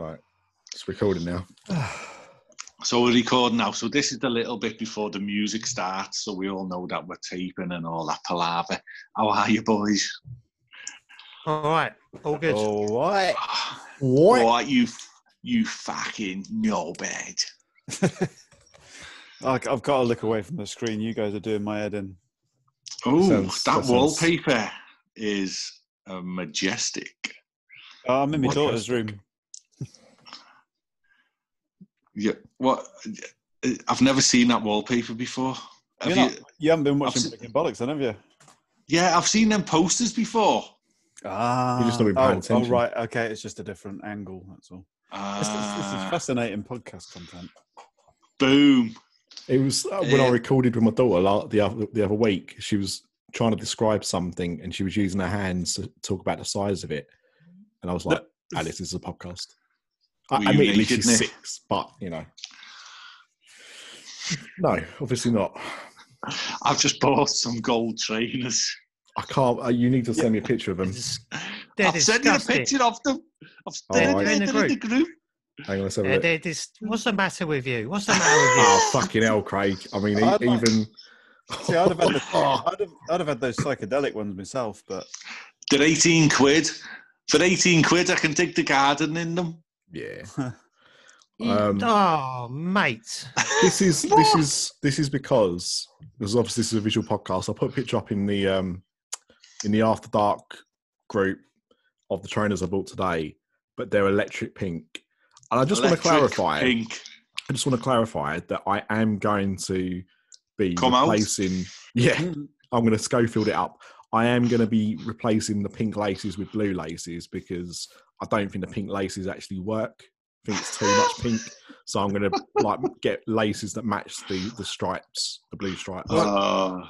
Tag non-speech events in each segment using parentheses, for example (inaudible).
All right, it's recording now. (sighs) So we're recording now. So this is the little bit before the music starts, so we all know that we're taping and all that palaver. How are you, boys? All right, all good. All right. (sighs) What? What you, you fucking knobhead. (laughs) bed. I've got to look away from the screen. You guys are doing my head in. Oh, Sounds- that that sounds- wallpaper is uh, majestic. Oh, I'm in my What daughter's room. Yeah. What? I've never seen that wallpaper before. Have You're you? not- You haven't been watching se- Breaking Bollocks, then, have you? Yeah, I've seen them posters before. Ah, You're just not been paying oh, attention. Oh, right. Okay, it's just a different angle. That's all. This, is, this is Ah, fascinating podcast content. boom. It was uh, when I recorded with my daughter la- the other, the other week. She was trying to describe something, and she was using her hands to talk about the size of it. And I was like, "Alice, this is a podcast." I, Were you admittedly, naked, she's six, but you know, no, obviously not. I've just bought some gold trainers. I can't. Uh, you need to send me a picture of them. They're I've sent you a picture of them. I've Oh, they're, I- In the they're in the group. Hang on, let's have a They're, look. they're dis- what's the matter with you? What's the matter with (laughs) you? Oh fucking hell, Craig! I mean, e- I'd like- even See, I'd have, had the, (laughs) I'd, have, I'd have had those psychedelic ones myself, but They're 18 quid. For 18 quid, I can take the garden in them. Yeah. (laughs) Um, oh, mate. this is this is this is because because obviously this is a visual podcast. I'll put a picture up in the um in the after dark group of the trainers I bought today, but they're electric pink. And I just want to Electric clarify. Pink. I just want to clarify that I am going to be Come out? replacing. Yeah, (laughs) I'm going to Schofield it up. I am going to be replacing the pink laces with blue laces because I don't think the pink laces actually work. I think it's too much pink, so I'm going to like get laces that match the the stripes, the blue stripes. Uh,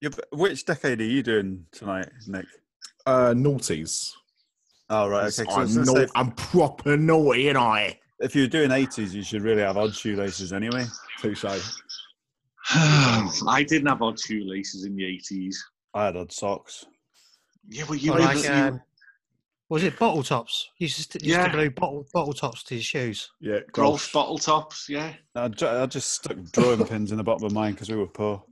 yeah, which decade are you doing tonight, Nick? Uh, naughties. Oh, right. Okay. 'cause I was I'm, gonna nau- I'm proper naughty, and I if you're doing 80s, you should really have odd shoelaces anyway. touche. (sighs) I didn't have odd shoelaces in the 80s. I had odd socks. Yeah, well, you Or were like, you- um, was it bottle tops? You used to, used to glue bottle, bottle tops to your shoes. Yeah, Grolsch Grolsch. bottle tops, yeah. I, ju- I just stuck drawing pins in the bottom of mine because we were poor.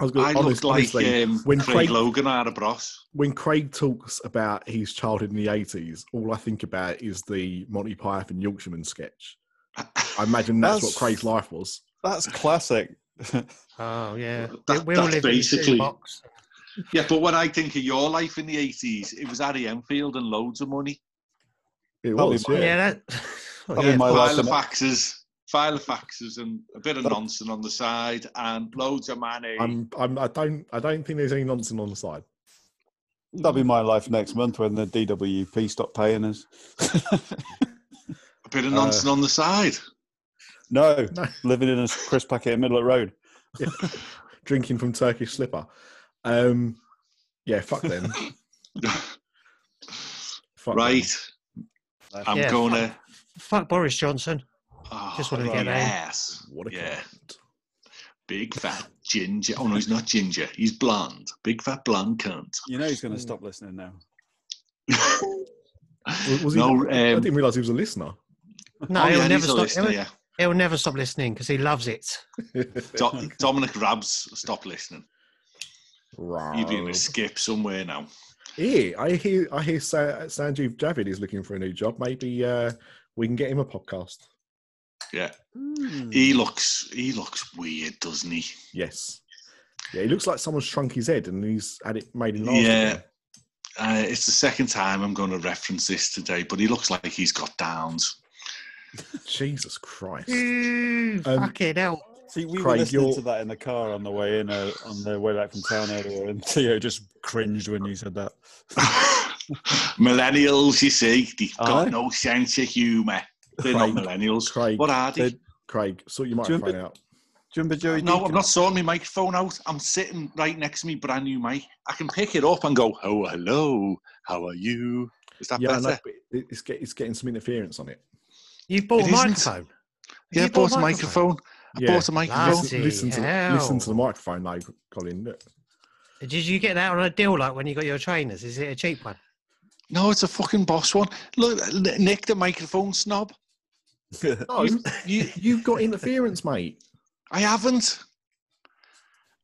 I was I going looked like honestly, um, when Craig, Craig- Logan out of Bros. when Craig talks about his childhood in the eighties, all I think about is the Monty Python Yorkshireman sketch. I imagine that's, That's- what Craig's life was. That's classic. (laughs) Oh, yeah. That- we all that's lived in a basically- box. Yeah, but when I think of your life in the 80s, it was Harry Enfield and loads of money. It Probably was, my- yeah. Yeah, that. (laughs) Probably yeah, my life File of in- faxes, file of faxes, and a bit of That- nonsense on the side, and loads of money. I'm, I'm, I don't, I don't think there's any nonsense on the side. That'll be my life next month when the DWP stop paying us. a bit of (laughs) uh, nonsense on the side. no, (laughs) No. living in a crisp packet in the middle of the road. Drinking from Turkish slipper. Um, yeah, fuck them. (laughs) Fuck them. right, I'm Yeah, gonna Fuck Boris Johnson. Oh, Just wanted to get that in. yes. What a yeah. cunt. Big fat ginger. Oh no, he's not ginger. He's blonde. Big fat blonde cunt. You know he's going to stop listening now. Was, was he, (laughs) No, I um, didn't realise he was a listener. No, oh, he'll, yeah, never stop, listener, he'll, yeah. he'll never stop listening because he loves it. Do- (laughs) Dominic Raab's, stop listening. You're being a skip somewhere now. Yeah, I hear, I hear Sa- Sajid Javid is looking for a new job. Maybe uh, we can get him a podcast. Yeah, Hmm. he looks he looks weird, doesn't he? Yes. Yeah, he looks like someone's shrunk his head and he's had it made in last. Yeah. Uh, it's the second time I'm going to reference this today, but he looks like he's got downs. (laughs) Jesus Christ. Ooh, Um, fucking hell. See, we were listening you're- to that in the car on the way in, uh, on the way back from town earlier, and (laughs) Theo just cringed when you said that. (laughs) millennials, you see, they've got Aye. no sense of humour. They're not millennials. Craig, What are they? They- Craig, sort your Do you microphone remember- out. Do you remember Joey? No, Deacon? I'm not sorting my microphone out. I'm sitting right next to me brand new mic. I can pick it up and go, "Oh, hello, how are you?" Is that Yeah, better? but it's, get, it's getting some interference on it. You bought It a microphone. Yeah, You bought bought a microphone. I Yeah. bought a microphone. Bloody Listen to, hell. listen to the microphone now, Colin. Look. Did you get that on a deal like when you got your trainers? Is it a cheap one? No, it's a fucking boss one. Look, Nick, the microphone snob. (laughs) Oh, no, you, you've got interference, mate. I haven't.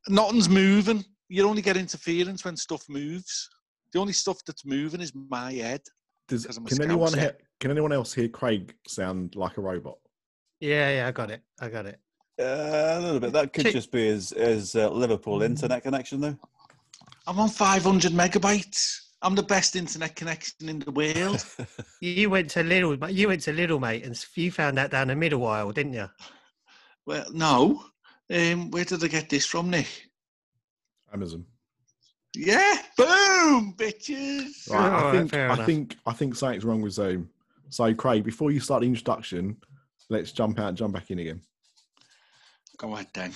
Nothing's moving. You only get interference when stuff moves. The only stuff that's moving is my head. Does, 'Cause can anyone Scouser. hear, can anyone else hear Craig sound like a robot? Yeah, yeah, I got it. I got it. Uh, a Lidl bit. That could Check- just be his, his uh, Liverpool internet connection, though. I'm on 500 megabytes. I'm the best internet connection in the world. (laughs) You went to Lidl, but you went to little, mate, and s- you found that down the middle aisle, didn't you? well, no. Um, where did I get this from, Nick? Amazon. Yeah, boom, bitches. Right, I Alright, think fair I enough. think I think something's wrong with Zoom. So Craig, before you start the introduction, let's jump out jump back in again. Go ahead then.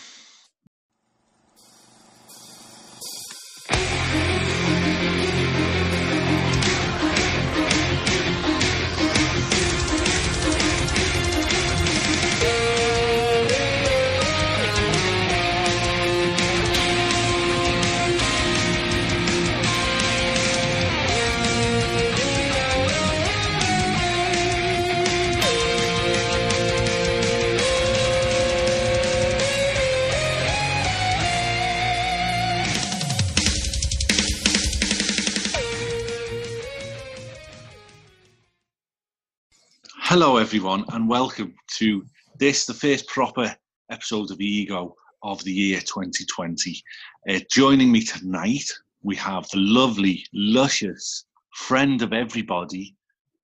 Hello, everyone, and welcome to this, the first proper episode of Ego of the year 2020. Uh, joining me tonight, we have the lovely, luscious friend of everybody,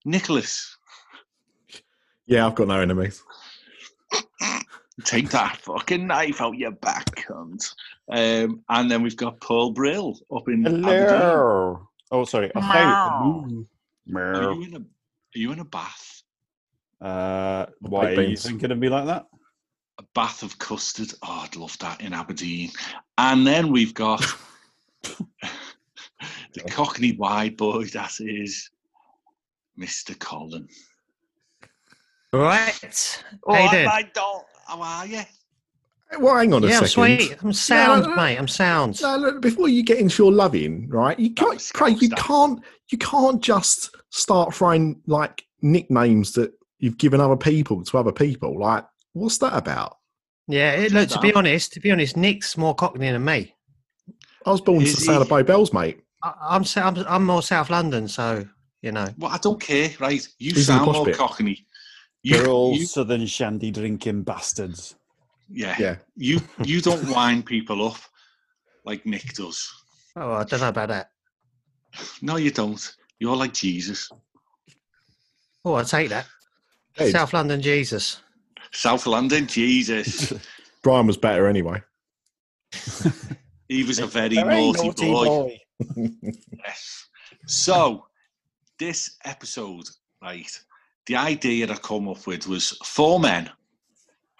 Nicholas. Yeah, I've got no enemies. Take that fucking knife out your back, cunt. Um, and then we've got Paul Brill up in Aberdeen. Hello. Oh, sorry. I thought- Are you in a, are you in a bath? Uh, why are you thinking of me like that? a bath of custard. Oh, I'd love that in Aberdeen. And then we've got (laughs) the Cockney wide boy, that is Mr. Colin. Right. Oh, How you doing? my dog. How are you? Well, hang on a Yeah, I'm second. sweet. I'm sound, no, no. mate. I'm sound. No, look, before you get into your loving, right? You can't, Craig. You can't. You can't just start throwing like nicknames that you've given other people to other people. Like, what's that about? Yeah, it, look, to be honest, to be honest, Nick's more Cockney than me. I was born to Is the sound he? of Bow Bells, mate. I, I'm, I'm I'm more South London, so you know. Well, I don't care, right? You He's sound more bit. Cockney. You, You're all you- southern shandy drinking bastards. yeah, Yeah. You you don't (laughs) wind people up like Nick does. Oh, I don't know about that. No, you don't. You're like Jesus. Oh, I take that. Ed, South London Jesus. South London, Jesus. (laughs) Brian was better anyway. (laughs) He was a very Very naughty, boy. (laughs) Yes. So, this episode, right, the idea I come up with was four men,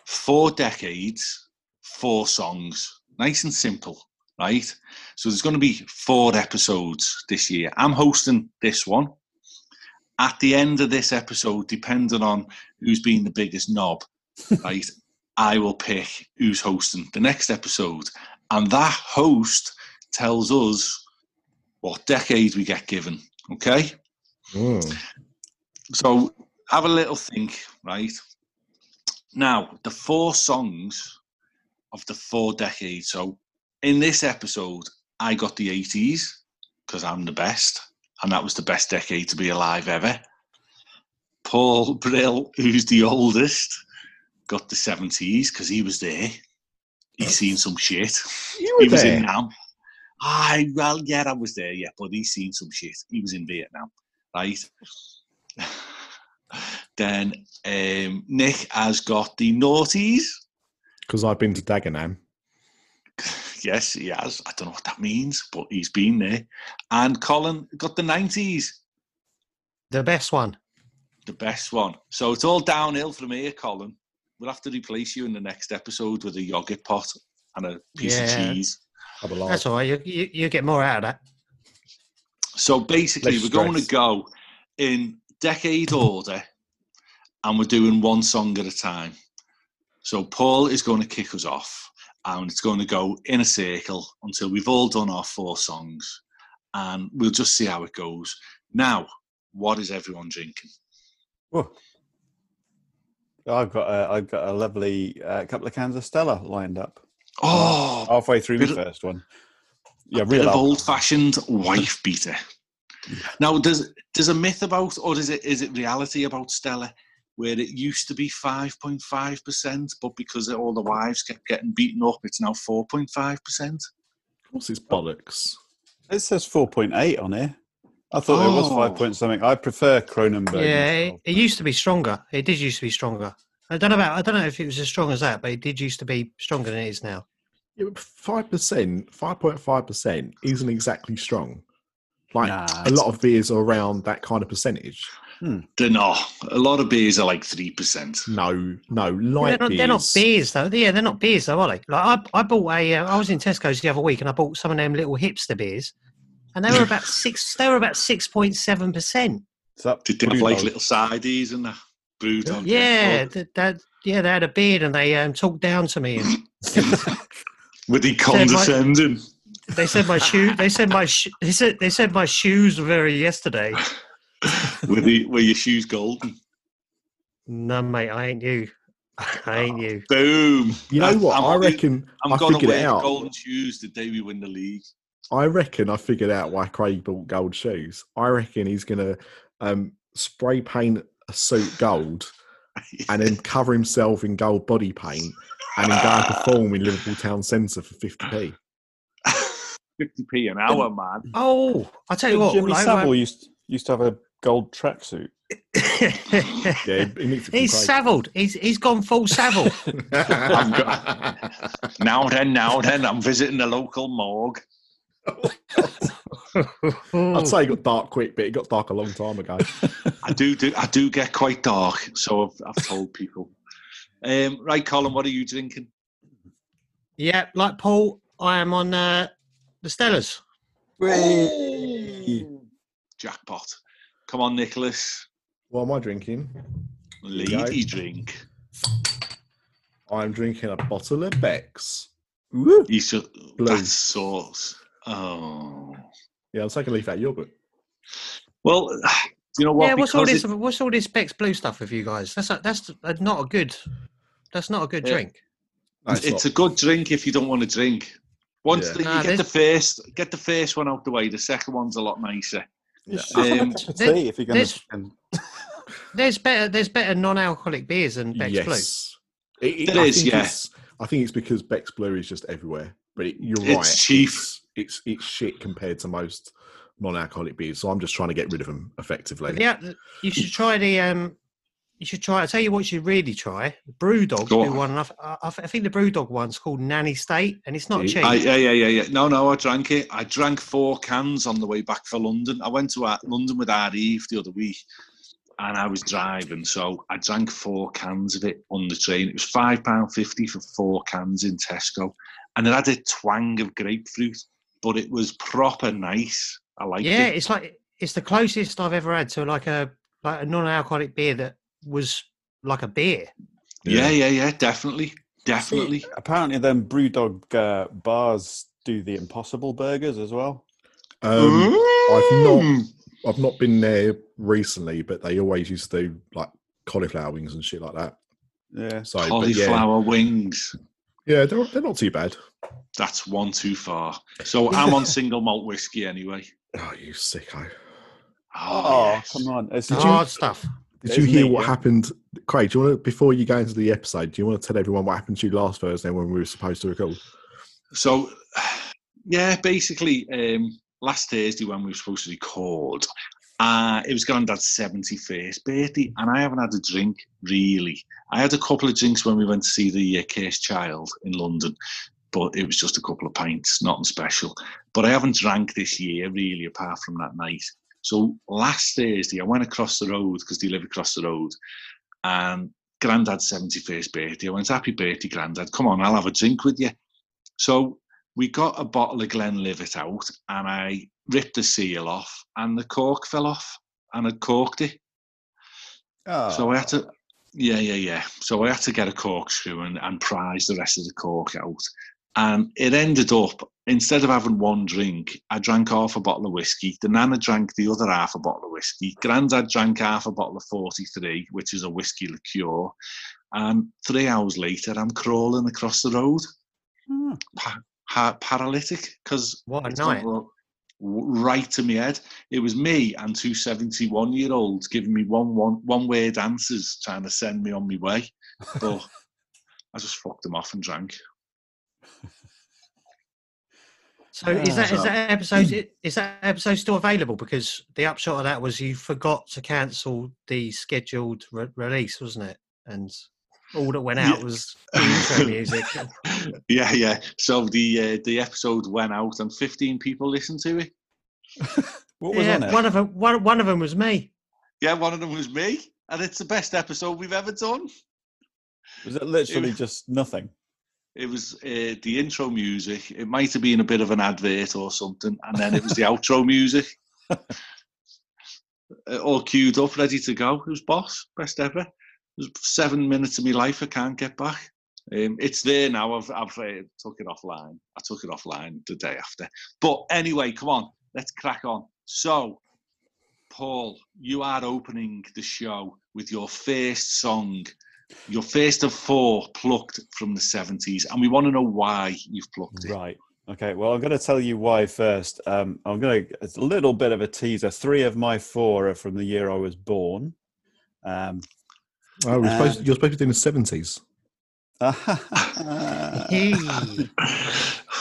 four decades, four songs. Nice and simple, right? So, there's going to be four episodes this year. I'm hosting this one. At the end of this episode, depending on who's been the biggest knob, (laughs) right, I will pick who's hosting the next episode. And that host tells us what decade we get given. Okay, Mm. so have a little think, right? Now, the four songs of the four decades. So, in this episode, I got the 80s because I'm the best, and that was the best decade to be alive ever. Paul Brill, who's the oldest, got the 70s because he was there. He's seen some shit. You were he was there. in Nam. I well, yeah, I was there, yeah, but he's seen some shit. He was in Vietnam, right? (sighs) then um, Nick has got the noughties. Because I've been to Dagenham. (laughs) Yes, he has. I don't know what that means, but he's been there. And Colin got the nineties, The best one. the best one. So it's all downhill from here, Colin. We'll have to replace you in the next episode with a yogurt pot and a piece Yeah. of cheese. Other live. That's all right. You, you, you get more out of that. So basically, Less we're going to go in decade order and we're doing one song at a time. So Paul is going to kick us off and it's going to go in a circle until we've all done our four songs and we'll just see how it goes. Now, what is everyone drinking? Whoa. I've got a, I've got a lovely uh, couple of cans of Stella lined up. Oh, Halfway through the first one. Yeah, a bit real of old-fashioned wife (laughs) beater. Now, does there's a myth about, or is it is it reality about Stella, where it used to be five point five percent, but because all the wives kept getting beaten up, it's now four point five percent. What's this bollocks? It says 4.8 on here. I thought it was Oh. 5 point something. I prefer Kronenbourg. Yeah, it, it used to be stronger. It did used to be stronger. I don't know about. I don't know if it was as strong as that, but it did used to be stronger than it is now. Five percent, five point five percent isn't exactly strong. Like Nah, a lot of beers are around that kind of percentage. They're not. A lot of beers are like three percent. No, no, they're, light not, beers. they're not beers though. Yeah, they're not beers though, are they? Like I, I bought a. Uh, I was in Tesco's the other week and I bought some of them little hipster beers, and they were about (laughs) six. They were about six point seven percent. It's up Did they have like little sideys and that? Brewdog. Yeah, that, that. Yeah, they had a beard and they um, talked down to me. And (laughs) Were (laughs) they condescending? they said my shoe. They said my. Sh- they said they said my shoes were very yesterday. (laughs) were, they, were your shoes golden? No, mate, I ain't you. (laughs) I ain't you. Boom. You know what? I'm, I reckon I'm I gonna figured it wear out. golden shoes the day we win the league. I reckon I figured out why Craig bought gold shoes. I reckon he's gonna um, spray paint a suit gold (laughs) and then cover himself in gold body paint and then go and perform in Liverpool Town Centre for 50p. 50p an hour, man. Oh, I tell you what. Jimmy like, Savile used, used to have a gold tracksuit. (laughs) Yeah, he, he he's savilled. He's he's gone full Savile. (laughs) I'm Now then, now and then, I'm visiting the local morgue. I'd say it got dark quick, but it got dark a long time ago. I do, do I do get quite dark, so I've, I've told people. Um, right, Colin, what are you drinking? yeah, like Paul, I am on uh, the Stellas. Jackpot. Come on, Nicholas. What am I drinking? you. Lady drink. I'm drinking a bottle of Beck's. Woo. You should, Blue. that's sauce. Oh. Yeah, I'm take a leaf out of your book. Well, you know what? yeah, what's all this? it- What's all this Beck's Blue stuff with you guys? That's a, that's a, not a good. That's not a good Yeah. drink. No, it's it's a good drink if you don't want to drink. Once Yeah. the, you Nah, get the first, get the first one out the way. The second one's a lot nicer. Just Um, have a cup of there- tea if you're going there's- to. There's better. There's better non-alcoholic beers than Beck's Blue. yes. It, it, There I think. It's, I think it's because Beck's Blue is just everywhere. But it, you're It's right. cheap. It's, it's it's shit compared to most non-alcoholic beers. So I'm just trying to get rid of them effectively. Yeah, you should try the. um You should try. I tell you what, you should really try. Brewdog do on. one. and I, I, I think the Brewdog one's called Nanny State, and it's not Yeah, cheap. I, yeah, yeah, yeah, yeah. No, no, I drank it. I drank four cans on the way back for London. I went to uh, London with our Eve the other week, and I was driving, so I drank four cans of it on the train. It was five pound fifty for four cans in Tesco, and it had a twang of grapefruit, but it was proper nice. I liked yeah, it. Yeah, it's like it's the closest I've ever had to like a like a non-alcoholic beer that was like a beer. Yeah, yeah, yeah, definitely, definitely. See, apparently, then Brewdog uh, bars do the Impossible burgers as well. Um, I've not Mm. I've not been there recently, but they always used to do like cauliflower wings and shit like that. Yeah. So, but yeah, cauliflower wings. yeah, they're, they're not too bad. That's one too far. So I'm on single malt whiskey anyway. Oh, you sicko! Oh, yes. come on. It's Did not- Hard stuff. Did you hear me, what yeah. happened, Craig? Do you want to before you go into the episode? Do you want to tell everyone what happened to you last Thursday when we were supposed to record? So, (sighs) yeah, basically, um, last Thursday when we were supposed to record, uh, it was Grandad's 71st birthday, and I haven't had a drink really. I had a couple of drinks when we went to see the uh, Cursed Child in London, but it was just a couple of pints, nothing special. But I haven't drank this year really, apart from that night. So last Thursday, I went across the road because they live across the road, and Grandad's 71st birthday. I went, Happy birthday, Grandad. Come on, I'll have a drink with you. So we got a bottle of Glenlivet out and I ripped the seal off and the cork fell off and I corked it. Oh, So I had to, yeah, yeah, yeah. So I had to get a corkscrew and, and prise the rest of the cork out. And it ended up, instead of having one drink, I drank half a bottle of whiskey. The Nana drank the other half a bottle of whiskey. Grandad drank half a bottle of 43, which is a whiskey liqueur. And three hours later, I'm crawling across the road, Hmm. pa- pa- paralytic, because What a night. right to my head. It was me and two 71 year olds giving me one, one, one word answers, trying to send me on my way. But (laughs) I just fucked them off and drank. So is that is So- that episode is that episode still available? Because the upshot of that was you forgot to cancel the scheduled re- release, wasn't it? And all that went out Yeah. was intro (laughs) music. yeah, yeah. So the uh, the episode went out and 15 people listened to it. (laughs) What was yeah, on it? one of them one, one of them was me. Yeah, one of them was me. And it's the best episode we've ever done. Was it literally It- just nothing? It was uh, the intro music. It might have been a bit of an advert or something. And then it was the (laughs) outro music. Uh, all queued up, ready to go. It was boss, best ever. It was seven minutes of my life I can't get back. Um, it's there now. I've, I've uh, took it offline. I took it offline the day after. But anyway, come on, let's crack on. So, Paul, you are opening the show with your first song, your first of four plucked from the 70s. And we want to know why you've plucked it. Right. Okay. Well, I'm going to tell you why first. Um, I'm going to. It's a little bit of a teaser. Three of my four are from the year I was born. Um, Oh, we're Uh, supposed, you're supposed to be in the seventies. (laughs) Hey. (laughs)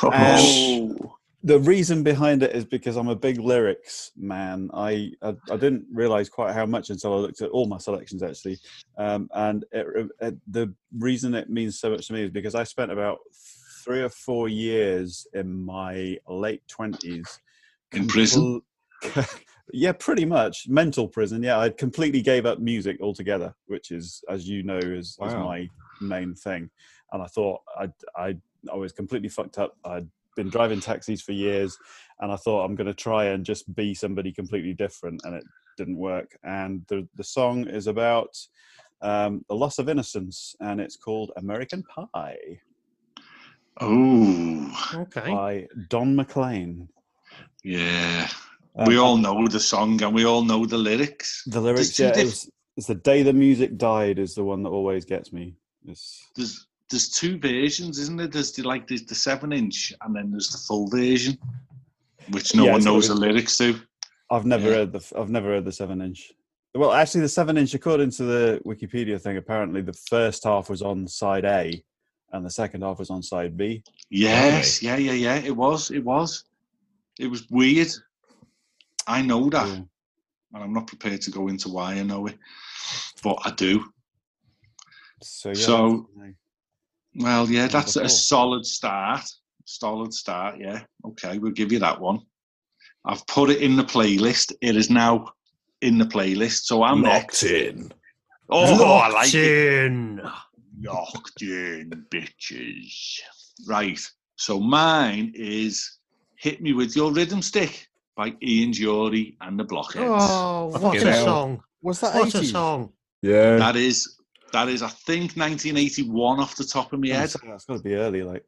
Oh, the reason behind it is because I'm a big lyrics man. I I, I didn't realize quite how much until I looked at all my selections actually, um, and it, it, the reason it means so much to me is because I spent about three or four years in my late twenties In prison? (laughs) yeah, pretty much mental prison. Yeah, I completely gave up music altogether, which is, as you know, is, is my main thing. And I thought I I I was completely fucked up. I'd been driving taxis for years, and I thought I'm going to try and just be somebody completely different, and it didn't work. And the the song is about um, the loss of innocence, and it's called American Pie oh, Okay. by Don McLean. yeah. Um, we all know the song and we all know the lyrics. The lyrics, two yeah, diff- it's, it's the day the music died is the one that always gets me. It's, There's there's two versions, isn't there? There's the like there's the seven inch and then there's the full version, which no Yeah, one knows the lyrics to. I've never Yeah. heard the I've never heard the seven inch. Well, actually, the seven inch, according to the Wikipedia thing, apparently the first half was on side A, and the second half was on side B. Yes, yeah, yeah, yeah. It was, it was, it was weird. I know that, Yeah. and I'm not prepared to go into why I know it, but I do. So, yeah, So- Well, yeah, that's a solid start. Solid start, yeah. Okay, we'll give you that one. I've put it in the playlist. It is now in the playlist, so I'm next. in. Oh, I like Locked it. in. Locked in, bitches. Right. So mine is "Hit Me with Your Rhythm Stick" by Ian Dury and the Blockheads. Oh, what Fucking a hell. song! Was that What a 80s? song! Yeah. That is that is I think 1981 off the top of my head. so That's got to be early, like.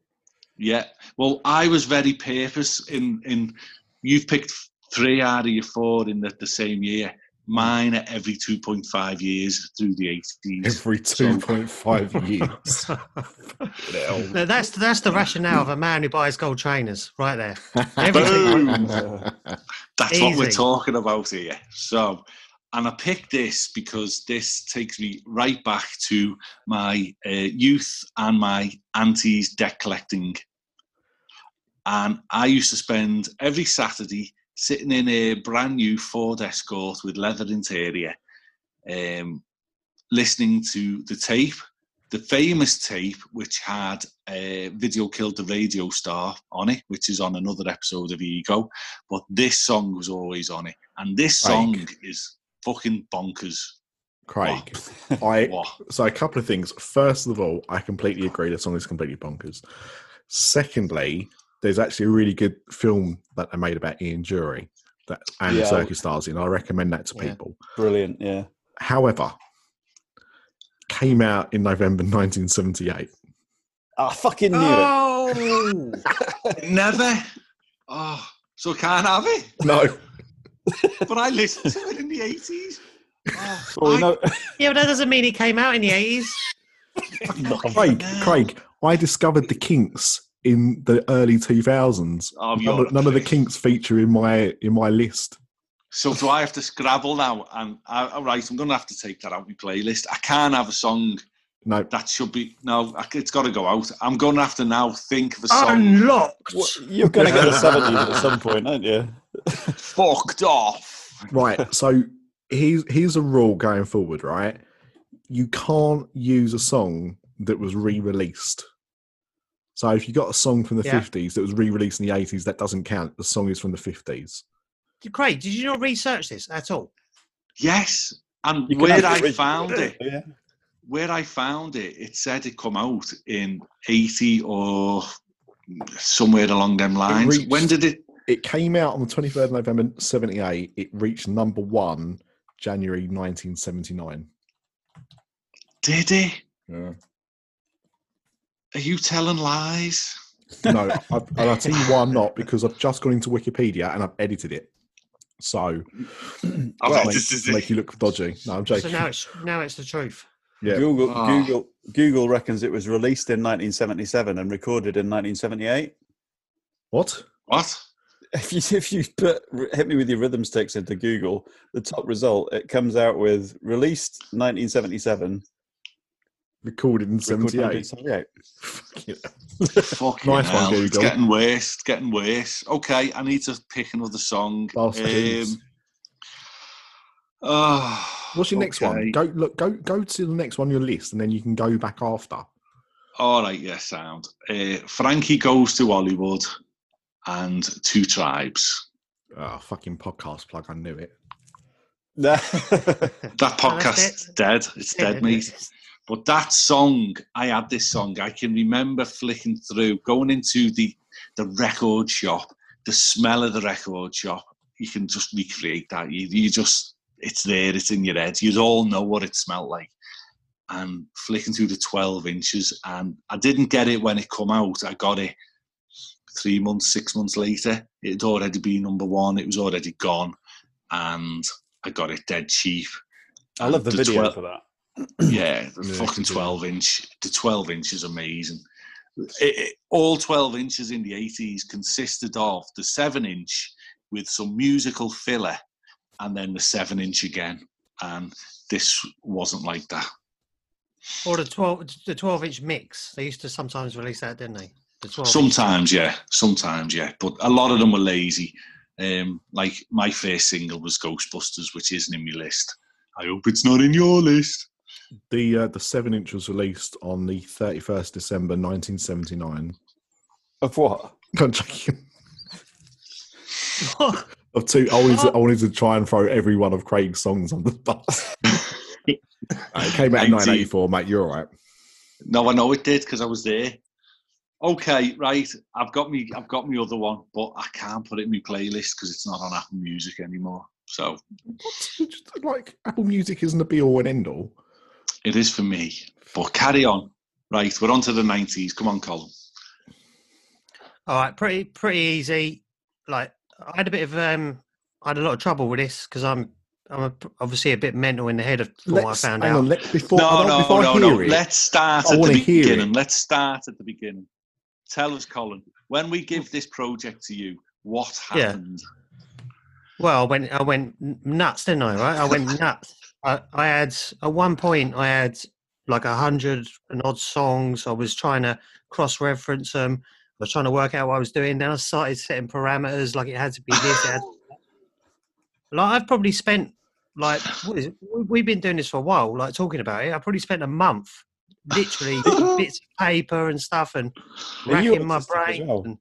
Yeah. Well, I was very purpose in in you've picked three out of your four in the, the same year. Mine are every 2.5 years through the 80s. Every two point five years. Hell. No, that's that's the rationale of a man who buys gold trainers, right there. (laughs) Boom! Everything. (laughs) That's what we're talking about here. So, and I picked this because this takes me right back to my uh, youth and my auntie's debt collecting. And I used to spend every Saturday sitting in a brand new Ford Escort with leather interior, um, listening to the tape, the famous tape which had uh, Video Killed the Radio Star on it, which is on another episode of Ego but this song was always on it. And this song is fucking bonkers. Craig. (laughs) I What? so a couple of things. First of all, I completely agree the song is completely bonkers. Secondly, there's actually a really good film that they made about Ian Dury that Andy Yeah. Serkis stars in. I recommend that to Yeah. people. Brilliant, yeah. However, came out in November 1978. I fucking knew it. Oh, Oh, (laughs) Never. Oh, so can't have it. No. But I listened to it in the eighties. Oh, Well, I- know, yeah, but that doesn't mean it came out in the eighties. Craig, hell. Craig, I discovered the Kinks in the early 2000s. Oh, None, of- none of the. Kinks feature in my in my list. So do I have to scrabble now? And I, all right, I'm going to have to take that out of my playlist. I can't have a song No, that should be no. It's got to go out. I'm going to have to now think of a song. Unlocked. well, you're going to get the 70s at some point, aren't you? (laughs) Fucked off. right. So here's here's a rule going forward. Right, you can't use a song that was re-released. So if you got a song from the Yeah. 50s that was re-released in the 80s, that doesn't count. The song is from the 50s. Craig, did you not research this at all? Yes, and You where have I original. found it, Yeah. where I found it, it said it come out in 80 or somewhere along them lines. reached- when did it? It came out on the 23rd of November 78. It reached number one January 1979. Did it? Yeah. Are you telling lies? No, I, (laughs) and I'll tell you why I'm not because I've just gone into Wikipedia and I've edited it. So, Okay, (clears throat) to make, this is to make you look dodgy. No, I'm joking. So now it's now it's the truth. Yeah. Google, Ah. Google, Google reckons it was released in 1977 and recorded in 1978. What? What? If you (laughs) if you put hit me with your rhythm sticks into Google, the top result it comes out with released 1977, Recorded in recorded 78. 1978. Fucking Nice one, hell. It's getting worse. It's getting worse. Okay, I need to pick another song. Bastards. Um, oh, What's your next one? Go look. Go go to the next one on your list, and then you can go back after. All right, yes, sound. Uh, Frankie goes to Hollywood and Two Tribes. Oh, fucking podcast plug. I knew it. (laughs) That podcast's dead. It's dead, (laughs) mate. But that song, I had this song. I can remember flicking through, going into the the record shop, the smell of the record shop. You can just recreate that. You, you just, it's there. It's in your head. You all know what it smelled like. And flicking through the twelve inches, and I didn't get it when it come out. I got it three months, six months later. It had already been number one. It was already gone, and I got it dead cheap. I love the, The video 12 for that. (clears throat) yeah, (clears throat) the Yeah, fucking 12 inch. The 12 inch is amazing. It, it- all 12 inches in the 80s consisted of the 7 inch with some musical filler and then the 7 inch again. And this wasn't like that. Or the twelve the twelve inch mix. They used to sometimes release that, didn't they? The twelve. Sometimes, yeah. Sometimes, yeah. But a lot of them were lazy. Um, like my first single was Ghostbusters, which isn't in my list. I hope it's not in your list. The uh, the seven inch was released on the 31st December 1979. Of what? (laughs) I'm joking. Of two, I wanted, to, I wanted to try and throw every one of Craig's songs on the bus. Uh, (laughs) it came out in 19. 1984, mate. You're all right. No, I know it did because I was there. Okay, right. I've got me. I've got me other one, but I can't put it in my playlist because it's not on Apple Music anymore. So What? Like Apple Music isn't a be all and end all. it is for me. But carry on. Right, we're on to the nineties. Come on, Colin. All right, pretty pretty easy. Like I had a bit of um, I had a lot of trouble with this because I'm I'm a, obviously a bit mental in the head of what I Let's- found out. on, let, before, I No, no, before no, I no. it, Let's start I at the hear it. beginning. Let's start at the beginning. Tell us, Colin, when we give this project to you, what happened? Yeah. Well, I went I went nuts, didn't I? Right, I went (laughs) nuts. I, I had at one point I had like a hundred and odd songs. I was trying to cross reference them. I was trying to work out what I was doing. Then I started setting parameters like it had to be this. Had like I've probably spent like what is it? We've been doing this for a while, like talking about it. I probably spent a month, literally (laughs) bits of paper and stuff, and Are racking my brain. well? and-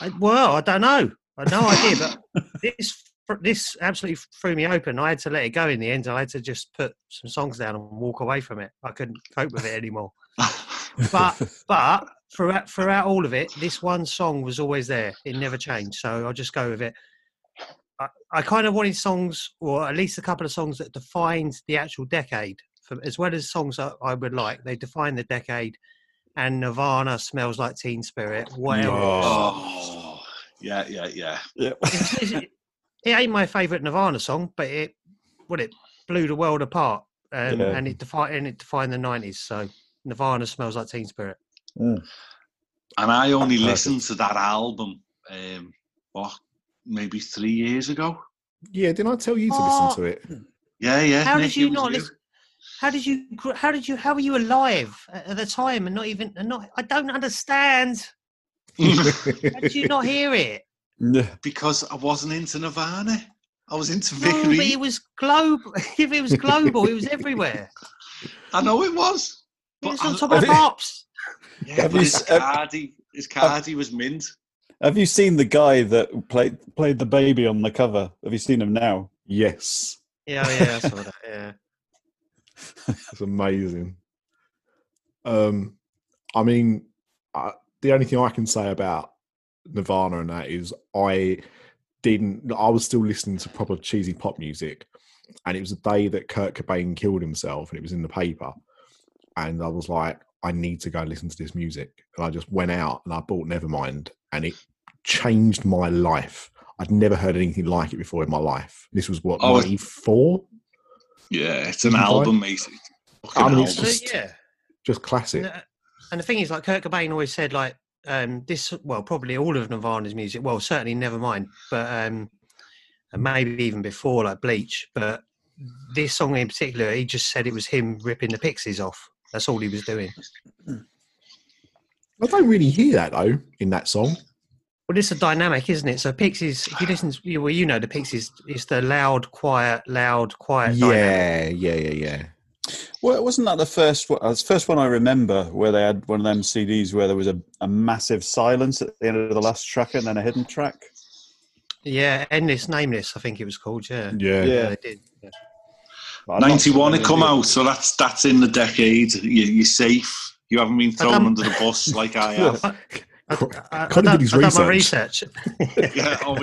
I, well, I don't know. I had no idea, but (laughs) this this absolutely threw me open. I had to let it go in the end. I had to just put some songs down and walk away from it. I couldn't cope with it anymore. But (laughs) but throughout throughout all of it, this one song was always there. It never changed. So I'll just go with it. I, I kind of wanted songs, or at least a couple of songs that defined the actual decade, for, as well as songs that I would like. They define the decade. and Nirvana smells like Teen Spirit. What else? Oh, yeah, yeah, yeah. Yeah. it ain't my favourite Nirvana song, but it what it blew the world apart, um, Yeah. and it defined and it defined the nineties. So Nirvana smells like Teen Spirit. And I only Perfect. listened to that album, um, what, maybe three years ago. Yeah, didn't I tell you to Oh. listen to it? Yeah, yeah. How Nick, did you not listen? How did you? gr- How did you? How were you alive at at the time and not even? And not. I don't understand. How did you not hear it? Yeah. (laughs) because I wasn't into Nirvana. I was into No, but it was global. (laughs) If it was global, it was everywhere. I know it was. It But was on I- top of the pops. Yeah, Have you his s- have- cardi, his cardi was mint. Have you seen the guy that played played the baby on the cover? Have you seen him now? yes, Yeah, oh, yeah, I saw that. Yeah. It's amazing. Um, I mean, I, the only thing I can say about Nirvana and that is I didn't. I was still listening to proper cheesy pop music, and it was the day that Kurt Cobain killed himself, and it was in the paper, and I was like, I need to go listen to this music, and I just went out and I bought Nevermind, and it changed my life. I'd never heard anything like it before in my life. This was what ninety four, Yeah, it's an album, mate. It's a fucking I mean, it's album. just- yeah. just classic. And, uh, and the thing is, like Kurt Cobain always said, like um, this. Well, probably all of Nirvana's music. Well, certainly Nevermind, but um, and maybe even before, like Bleach. But this song in particular, he just said it was him ripping the Pixies off. That's all he was doing. I don't really hear that though in that song. Well, it's a dynamic, isn't it? So Pixies, if you listen, to, you- well, you know the Pixies. It's the loud, quiet, loud, quiet. dynamic. Yeah, yeah, yeah, yeah. Well, wasn't that the first one? uh, the first one I remember where they had one of them CDs where there was a, a massive silence at the end of the last track and then a hidden track. Yeah, endless, nameless. I think it was called. Yeah, Yeah. Yeah. they did. Yeah. But I'm not 91 it come out, so that's that's in the decade. You, you're safe. You haven't been thrown under the bus like I (laughs) have. I, Co- I, I, Conor done, did his I done my research. research. (laughs) (laughs) yeah, oh,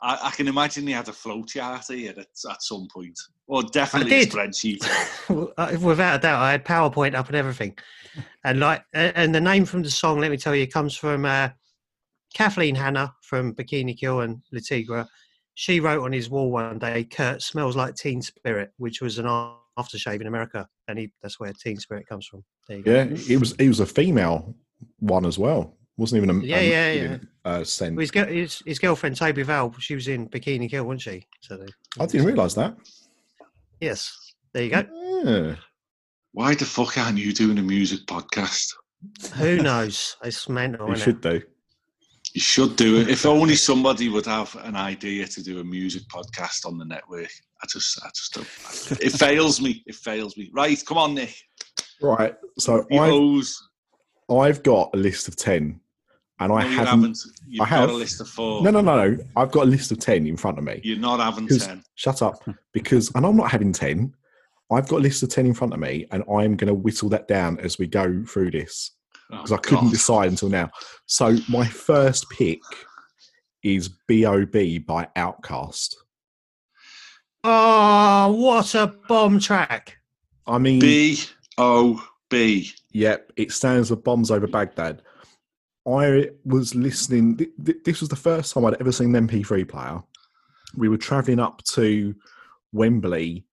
I, I can imagine he had a flow chart here at, at some point. Or definitely a spreadsheet. (laughs) Without a doubt, I had PowerPoint up and everything. And like, and the name from the song, let me tell you, comes from uh, Kathleen Hanna from Bikini Kill and Le Tigre. She wrote on his wall one day, "Kurt smells like Teen Spirit," which was an aftershave in America, and he, that's where Teen Spirit comes from. There you go. Yeah, it was it was a female one as well. Wasn't even a Yeah, a- yeah, he yeah. didn't, Uh, send. Well, his, girl- his, his girlfriend Tobi Vail, she was in Bikini Kill, wasn't she? So they, I didn't realise that. yes, there you go. Yeah. Why the fuck aren't you doing a music podcast? Who knows? It's mental. You innit? should do. You should do it. If only somebody would have an idea to do a music podcast on the network. I just, I just don't. It fails me. It fails me. Right, come on, Nick. Right. So You I've, O's. I've got a list of ten, and I No, you haven't. haven't. You've I got have. a list of four. No, no, no, no. I've got a list of ten in front of me. You're not having Because- ten. Shut up. Because, and I'm not having ten. I've got a list of ten in front of me, and I'm going to whittle that down as we go through this Oh, because I couldn't God. decide until now. So my first pick is "B.O.B." by OutKast. Oh, ah, what a bomb track! I mean, B O B. Yep, it stands for Bombs Over Baghdad. I was listening. th- th- This was the first time I'd ever seen an MP3 player. We were travelling up to Wembley.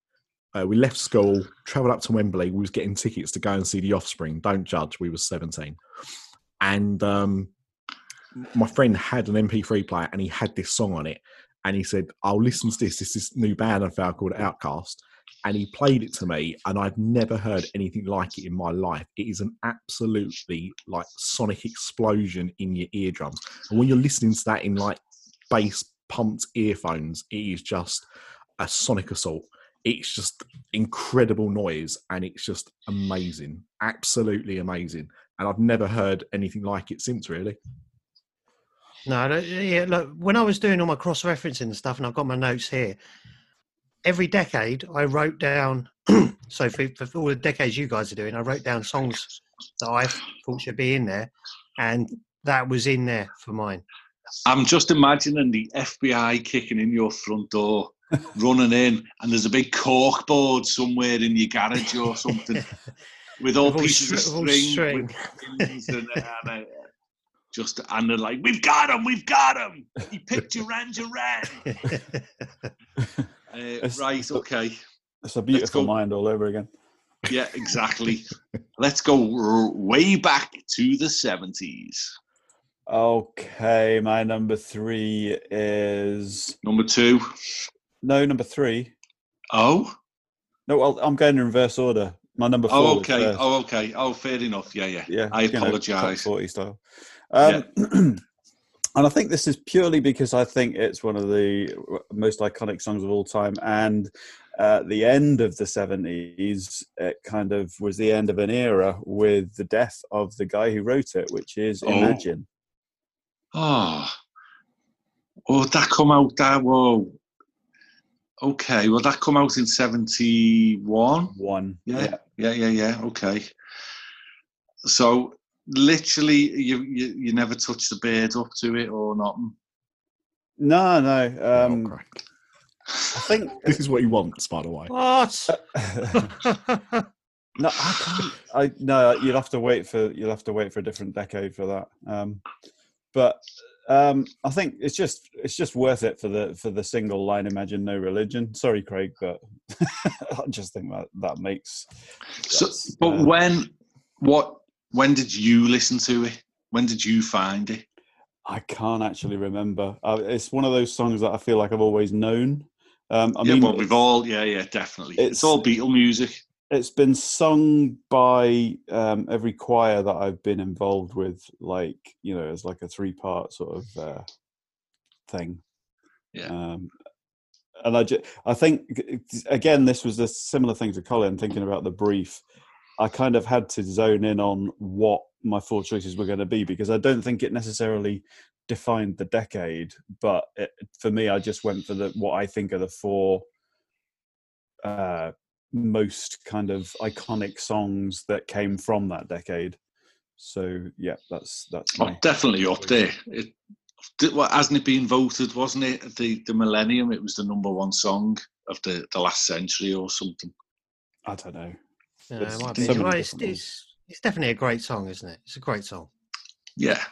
Uh, we left school, travelled up to Wembley. We was getting tickets to go and see The Offspring. Don't judge. We was seventeen, and um, my friend had an MP3 player, and he had this song on it. And he said, "I'll listen to this. This is new band I found called OutKast." And he played it to me and i've never heard anything like it in my life. It is an absolutely like sonic explosion in your eardrums. And when you're listening to that in like bass pumped earphones it is just a sonic assault. It's just incredible noise and it's just amazing absolutely amazing. And i've never heard anything like it since really. No, yeah, look, when I was doing all my cross referencing and stuff, and I've got my notes here, every decade I wrote down. (clears throat) so for, for all the decades you guys are doing, I wrote down songs that I thought should be in there, and that was in there for mine. I'm just imagining the FBI kicking in your front door, (laughs) running in, and there's a big cork board somewhere in your garage or something. (laughs) with all With all pieces str- of string, string. with strings and, and uh, just and they're like, "We've got him, we've got him." He picked Duran Duran. (laughs) Uh, It's- right, okay, It's a beautiful mind all over again. yeah, (laughs) exactly. Let's go r- way back to the seventies. Okay, my number three is Number two. no number three. Oh, No, well, I'm going in reverse order. My number four. oh, okay, oh, okay, oh, fair enough. Yeah, yeah. yeah. I you know, top apologise. Forty style. Um, (clears throat) and I think this is purely because I think it's one of the uh, most iconic songs of all time, and at the end of the seventies, it kind of was the end of an era with the death of the guy who wrote it, which is Oh. Imagine. Oh, oh, that come out that whoa. Okay, well that come out in seventy one. One. Yeah, yeah, yeah, yeah. Okay. So literally, you you, you never touch the beard up to it or nothing. No, no. Oh, Um, crap. I think (laughs) this is what he wants, by the way. what? (laughs) no, I can't. I no. You'll have to wait for you'll have to wait for a different decade for that. Um, but um, I think it's just it's just worth it for the for the single line. Imagine no religion. Sorry, Craig, but (laughs) I just think that that makes. So, but uh, when what when did you listen to it? When did you find it? I can't actually remember. Uh, it's one of those songs that I feel like I've always known. Um, I yeah, mean, well, we've all yeah, yeah, definitely. It's, it's- all Beatle music. it's been sung by um, every choir that I've been involved with, like you know, as like a three-part sort of uh, thing. Yeah. Um, and I, I think again, this was a similar thing to Colin. Thinking about the brief, I kind of had to zone in on what my four choices were going to be because I don't think it necessarily defined the decade, but it, for me, I just went for the what I think are the four uh, most kind of iconic songs that came from that decade. So yeah, that's that's Oh, definitely up there. It, well, hasn't it been voted? Wasn't it the the Millennium? It was the number one song of the the last century or something. I don't know. Yeah, There's it might be. many Well, it's, it's, it's definitely a great song, isn't it? It's a great song. Yeah.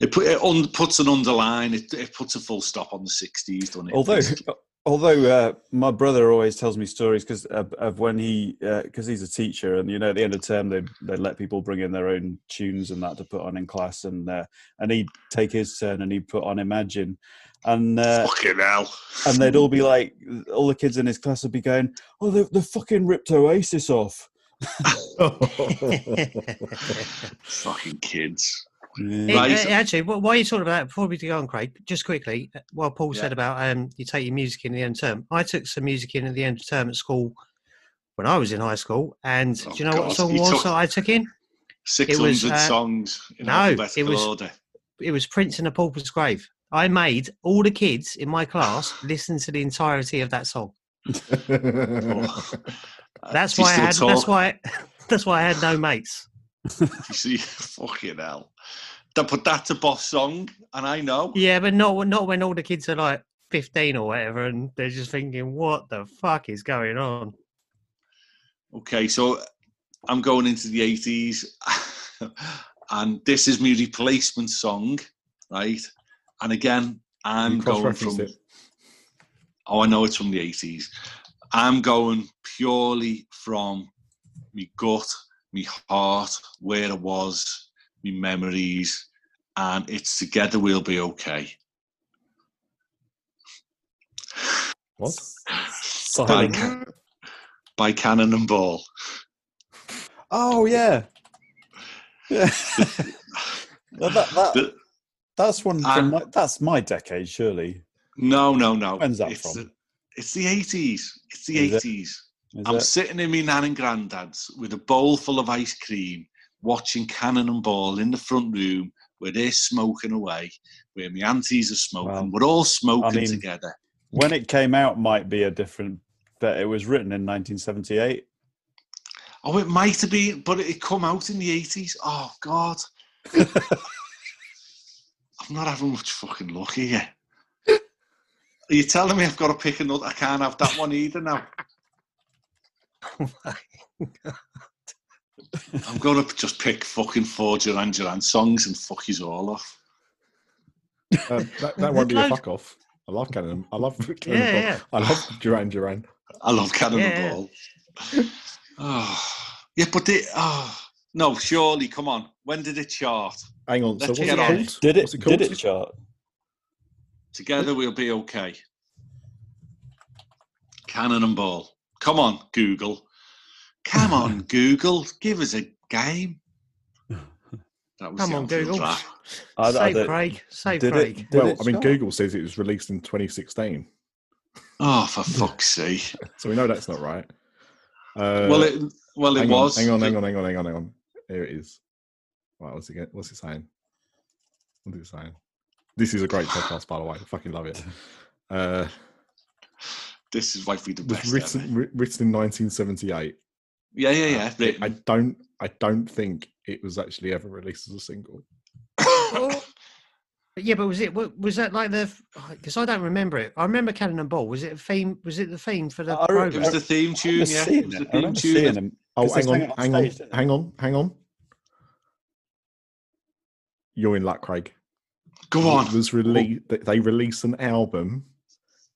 It, put, it un, puts an underline. It, it puts a full stop on the '60s, doesn't it? Although, although uh, my brother always tells me stories because of, of when he, because he's a teacher, and you know, at the end of term, they they let people bring in their own tunes and that to put on in class, and uh, and he'd take his turn and he'd put on Imagine, and uh, fucking hell. and they'd all be like, all the kids in his class would be going, "Oh, they they fucking ripped Oasis off." (laughs) fucking kids. Yeah. Hey, uh, actually, wh- while you're talking about that, before we go on, Craig, just quickly, uh, while Paul Yeah. said about um, you take your music in the end of term, I took some music in at the end of term at school when I was in high school, and Oh, do you know what song you was that I took in? Six was, uh, songs in no, alphabetical it was- order. It was Prince in a Pauper's Grave. I made all the kids in my class (sighs) listen to the entirety of that song. Oh. That's why I had. talk? That's why. (laughs) That's why I had no mates. You (laughs) see, fucking hell. That, but that's a boss song, and I know. Yeah, but not not when all the kids are like fifteen or whatever, and they're just thinking, "What the fuck is going on?" Okay, so I'm going into the 80s, (laughs) and this is my replacement song, right? And again, I'm going from. it. Oh, I know it's from the 80s. I'm going purely from my gut, my heart, where I was, my memories, and it's Together We'll Be Okay. What? By, Silent. Ca- by Cannonball. Oh yeah, yeah. (laughs) Well, that, that, The- that's one. From my, that's my decade, surely. no, no, no. When's that it's from? It's the 80s. It's the Is it? 80s. Is I'm it? sitting in my nan and granddad's with a bowl full of ice cream, watching Cannon and Ball in the front room where they're smoking away, where my aunties are smoking. Well, We're all smoking mean- together. when it came out might be a different but it was written in 1978 Oh, it might have been, but it come out in the 80s. Oh, God. (laughs) I'm not having much fucking luck here. Are you telling me I've got to pick another? I can't have that one either now. (laughs) I'm gonna just pick fucking four Duran Duran songs and fuck you all off. Um, that, that won't be a fuck off. I love Cannon. I love Cannon. Yeah, yeah. I love Duran Duran. I love Cannonball. Yeah. Oh, yeah, but they, oh, no, surely, come on. When did it chart? Hang on. Let's what's get it on. called? Did it? What's it called? did it chart? Together we'll be okay. Cannonball. Come on, Google. Come on, (laughs) Google. Give us a game. That was Come the on, Google. rap. (laughs) I- I Save don't- Craig. Save Did Craig. it? Did well, it I mean, chart? Google says it was released in 2016, Oh, for fuck's sake. so we know that's not right. Uh, well, it well it hang was. On, hang on, hang on, hang on, hang on, hang on. Here it is. Right, what's it? get- What's it saying? What's it saying? This is a great podcast, by the way. I fucking love it. Uh, This is might be the best. written, ever. written in 1978. Yeah, yeah, yeah. I don't, I don't think it was actually ever released as a single. But yeah, but was it was that like the? Because I don't remember it. I remember Cannon and Ball. Was it a theme? Was it the theme for the I re- It was the theme tune, yeah. seeing It was the theme tune. seeing him. Oh, 'Cause they hang on, on hang on, stage, didn't hang on, hang on. You're in luck, Craig. Go on. was released. They released an album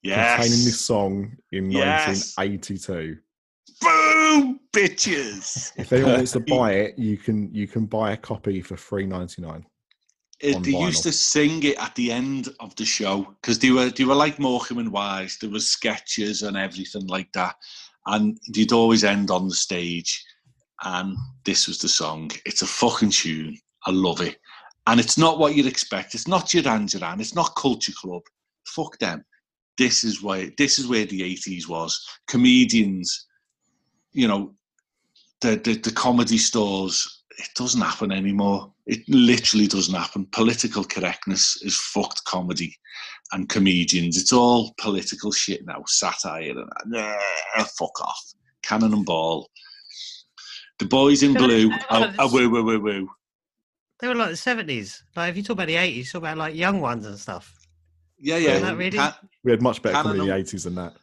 containing this song in Yes. 1982. Boom, bitches. If anyone wants to (laughs) buy it, you can you can buy a copy for three ninety nine. It, uh, On they used to sing it at the end of the show because they were they were like Morecambe and Wise. There was sketches and everything like that, and they'd always end on the stage. And this was the song. It's a fucking tune. I love it, and it's not what you'd expect. It's not Duran Duran. It's not Culture Club. Fuck them. This is where this is where the eighties was. Comedians, you know, the, the the comedy stores. It doesn't happen anymore. It literally doesn't happen. Political correctness is fucked comedy and comedians. It's all political shit now, satire and nah, fuck off. Cannon and ball. The boys in blue. Oh, oh, woo, woo, woo, woo. They were like the seventies. Like if you talk about the eighties, talk about like young ones and stuff. Yeah, yeah. That really? Can- We had much better Cannon comedy in the eighties than that.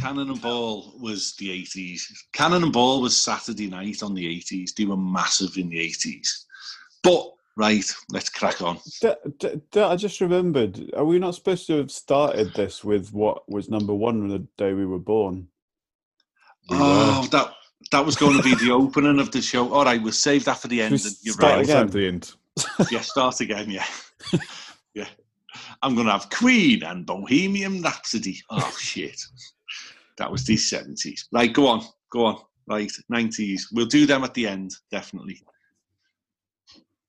Cannon and Ball was the 80s. Cannon and Ball was Saturday night on the 80s. They were massive in the 80s. But, right, let's crack on. D- d- d- I just remembered. Are we not supposed to have started this with what was number one on the day we were born? We oh, that that was going to be the (laughs) opening of the show. All right, we'll save that for the end. Should we You're start right. What's again? at the end? (laughs) Yeah, start again. Yeah, (laughs) yeah. I'm going to have Queen and Bohemian Rhapsody. Oh shit, that was the 70s. Right, go on, go on. Right, 90s. We'll do them at the end, definitely.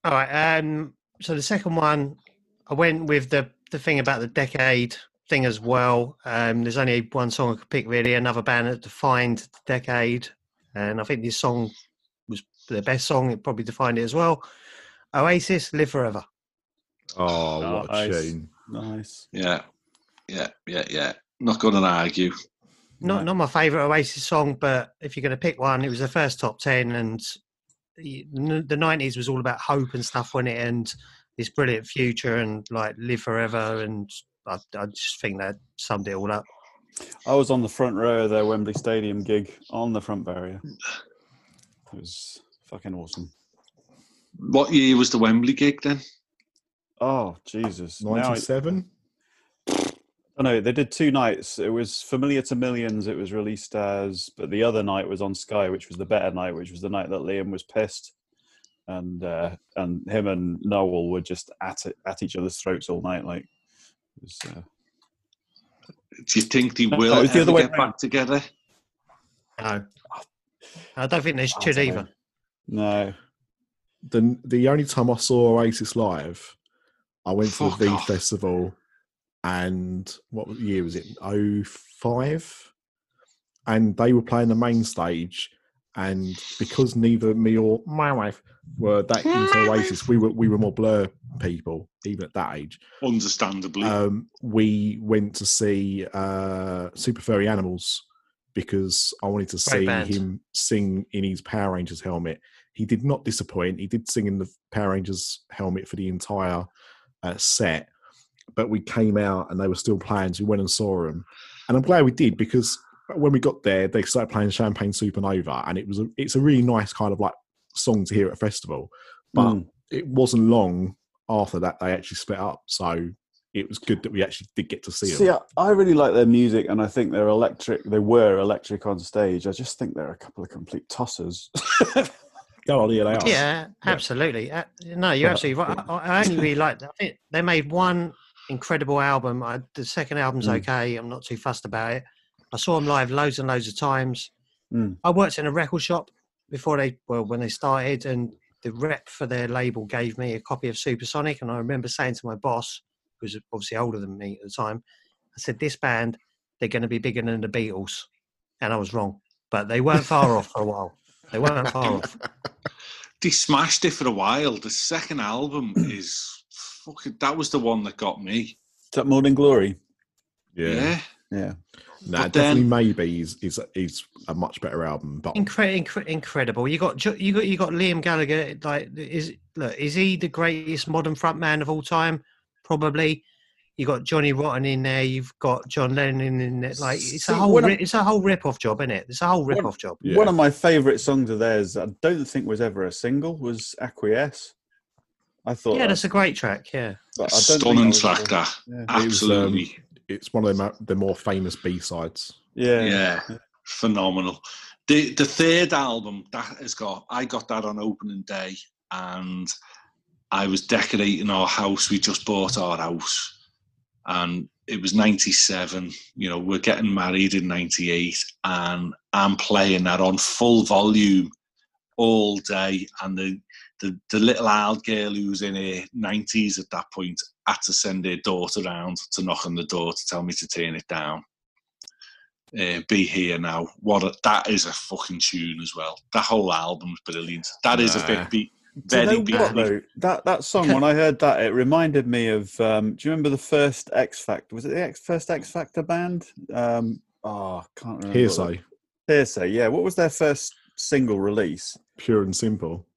All right. Um. So the second one, I went with the the thing about the decade thing as well. Um. There's only one song I could pick really. Another band that defined the decade, and I think this song was the best song. It probably defined it as well. Oasis, "Live Forever." Oh, what a Nice. tune! Nice. Yeah, yeah, yeah, yeah. Not going to argue. Not No. not my favourite Oasis song, but if you're going to pick one, it was the first top ten, and the the nineties was all about hope and stuff, wasn't it? And this brilliant future and like live forever, and I, I just think that summed it all up. I was on the front row of their Wembley Stadium gig on the front barrier. It was fucking awesome. What year was the Wembley gig then? Oh Jesus! Now I- Ninety seven. Oh no, they did two nights. It was Familiar to Millions. It was released as, but the other night was on Sky, which was the better night, which was the night that Liam was pissed, and uh, and him and Noel were just at it, at each other's throats all night. Like, it was, uh, Do you think they will it was the ever other way get round. back together? No, I don't think they oh, I should either. no, The the only time I saw Oasis live, I went to the V off. Festival, and what year was it? Oh five, and they were playing the main stage, and because neither me or my wife were that into Oasis, we were we were more Blur people even at that age. Understandably. um, we went to see uh, Super Furry Animals because I wanted to see him sing in his Power Rangers helmet. He did not disappoint. He did sing in the Power Rangers helmet for the entire uh, set, but we came out and they were still playing, so we went and saw them. And I'm glad we did because when we got there, they started playing Champagne Supernova, and it was a, it's a really nice kind of like song to hear at a festival. But Mm. it wasn't long after that they actually split up. So it was good that we actually did get to see, See, them. I, I really like their music, and I think they're electric. They were electric on stage. I just think they're a couple of complete tossers. (laughs) Go on, yeah, they are. Yeah, absolutely. Uh, no, you're absolutely right. I, I only really like. I think they made one incredible album. I, the second album's Mm. okay. I'm not too fussed about it. I saw them live loads and loads of times. Mm. I worked in a record shop before they well when they started, and the rep for their label gave me a copy of Supersonic, and I remember saying to my boss, who was obviously older than me at the time, I said, "This band, they're going to be bigger than the Beatles," and I was wrong. But they weren't far off for a while. They weren't far off. They smashed it for a while. The second album is fucking. That was the one that got me. Is that Morning Glory? Yeah. Yeah. Nah, But definitely maybe is, is is a much better album. But Incre- incre- incredible. You got you got you got Liam Gallagher. Like, is look, is he the greatest modern frontman of all time? Probably. You got Johnny Rotten in there. You've got John Lennon in there. Like, it's See, a whole ri- it's a whole rip off job, isn't it? It's a whole When- rip off job. Yeah. One of my favourite songs of theirs, I don't think was ever a single, was Acquiesce. I thought. Yeah, that- that's a great track. Yeah. but I don't think Stunning track ever- that. Yeah. It was, Absolutely. It's one of the, the more famous B sides. Yeah. yeah. Phenomenal. The the third album that has got I got that on opening day and I was decorating our house. We just bought our house and it was 97 you know we're getting married in 98 and i'm playing that on full volume all day and the the, the little old girl who was in her 90s at that point had to send their daughter round to knock on the door to tell me to turn it down uh, be here now what a, that is a fucking tune as well that whole album album's brilliant that is a bit beat Do you very know what, though? That that song when I heard that, it reminded me of. Um, do you remember the first X Factor? Was it the X, first X Factor band? Um, oh, can't remember. what Hear'Say, the- Hear'Say. Yeah. What was their first single release? pure and simple.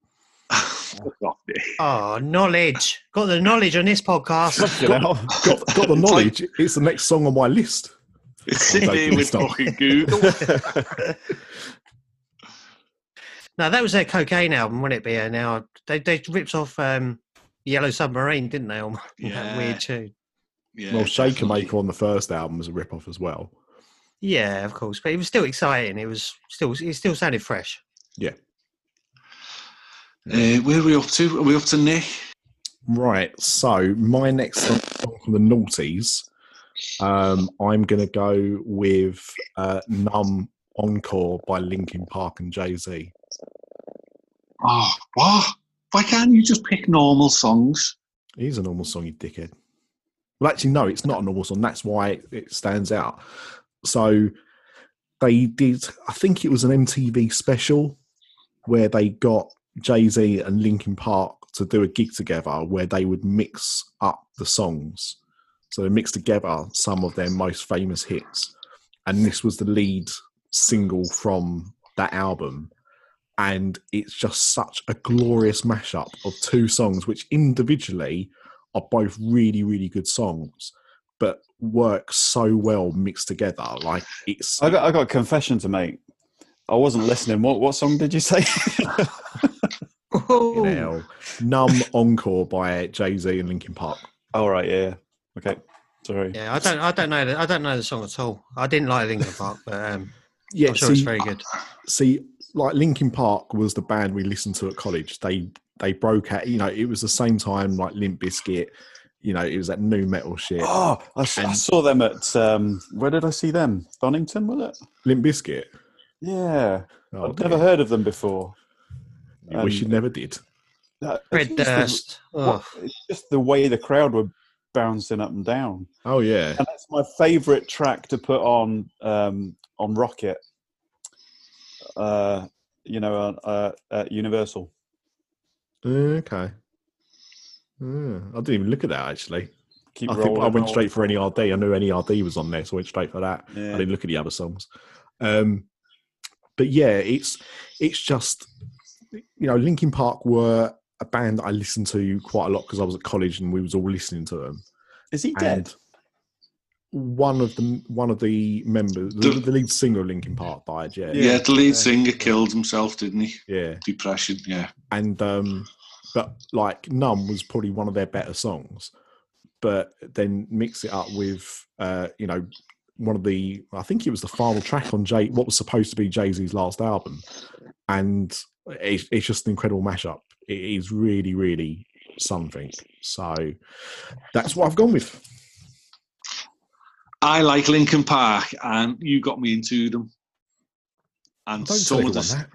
Oh, knowledge. Got the knowledge on this podcast. Fucking hell. Got, got the (laughs) knowledge. It's the next song on my list. it's sitting Don't there with so. fucking Google (laughs) (laughs) no, that was their cocaine album, wouldn't it be? Now they they ripped off um, Yellow Submarine, didn't they? On that weird tune. yeah, well, Shaker. Maker on the first album was a rip off as well. Yeah, of course, but it was still exciting. It was still it still sounded fresh. Uh, where are we up to? Are we up to Nick? Right. So my next song from the Naughties, um, I'm going to go with uh, "Numb Encore" by Linkin Park and Jay Z. Oh, what? Why can't you just pick normal songs? He's a normal song, you dickhead. Well, actually, no, it's not a normal song. That's why it, it stands out. So they did, I think it was an MTV special where they got Jay Z and Linkin Park to do a gig together where they would mix up the songs. So they mixed together some of their most famous hits. And this was the lead single from that album. And it's just such a glorious mashup of two songs, which individually are both really, really good songs, but work so well mixed together. Like it's I got I got a confession to make. I wasn't listening. What what song did you say? (laughs) you know, Numb Encore by Jay Z and Linkin Park. All right. Yeah. yeah. Okay. Sorry. Yeah, I don't I don't know the, I don't know the song at all. I didn't like Linkin Park, but um, (laughs) Yeah, I'm sure see, it's very good. see, like Linkin Park was the band we listened to at college. They they broke out. You know, it was the same time like Limp Bizkit. You know, it was that new metal shit. Oh, I, And- saw them at. Um, where did I see them? Donington, was it? Limp Bizkit. Yeah. Oh, I've never heard of them before. You wish you never did. That- Red it's just the- Durst. what- it's just the way the crowd were bouncing up and down, Oh yeah. and that's my favourite track to put on um, on Rocket. Uh, you know, uh, uh, at Universal. Okay. Yeah, I didn't even look at that actually. Keep I think I went straight for rolling. NERD. I knew NERD was on there, so I went straight for that. I didn't look at the other songs. Um, but yeah, it's it's just you know, Linkin Park were a band that I listened to quite a lot because I was at college and we was all listening to them. Is he dead? And one of the one of the members, the, the lead singer of Linkin Park, died. Yeah, Yeah, the lead yeah. singer killed himself, didn't he? yeah. Depression. Yeah. and um but like numb was probably one of their better songs but then mix it up with uh you know one of the i think it was the final track on jay what was supposed to be jay-z's last album and it's, it's just an incredible mashup it is really really something so that's what i've gone with I like Linkin Park, and you got me into them. And don't some of the that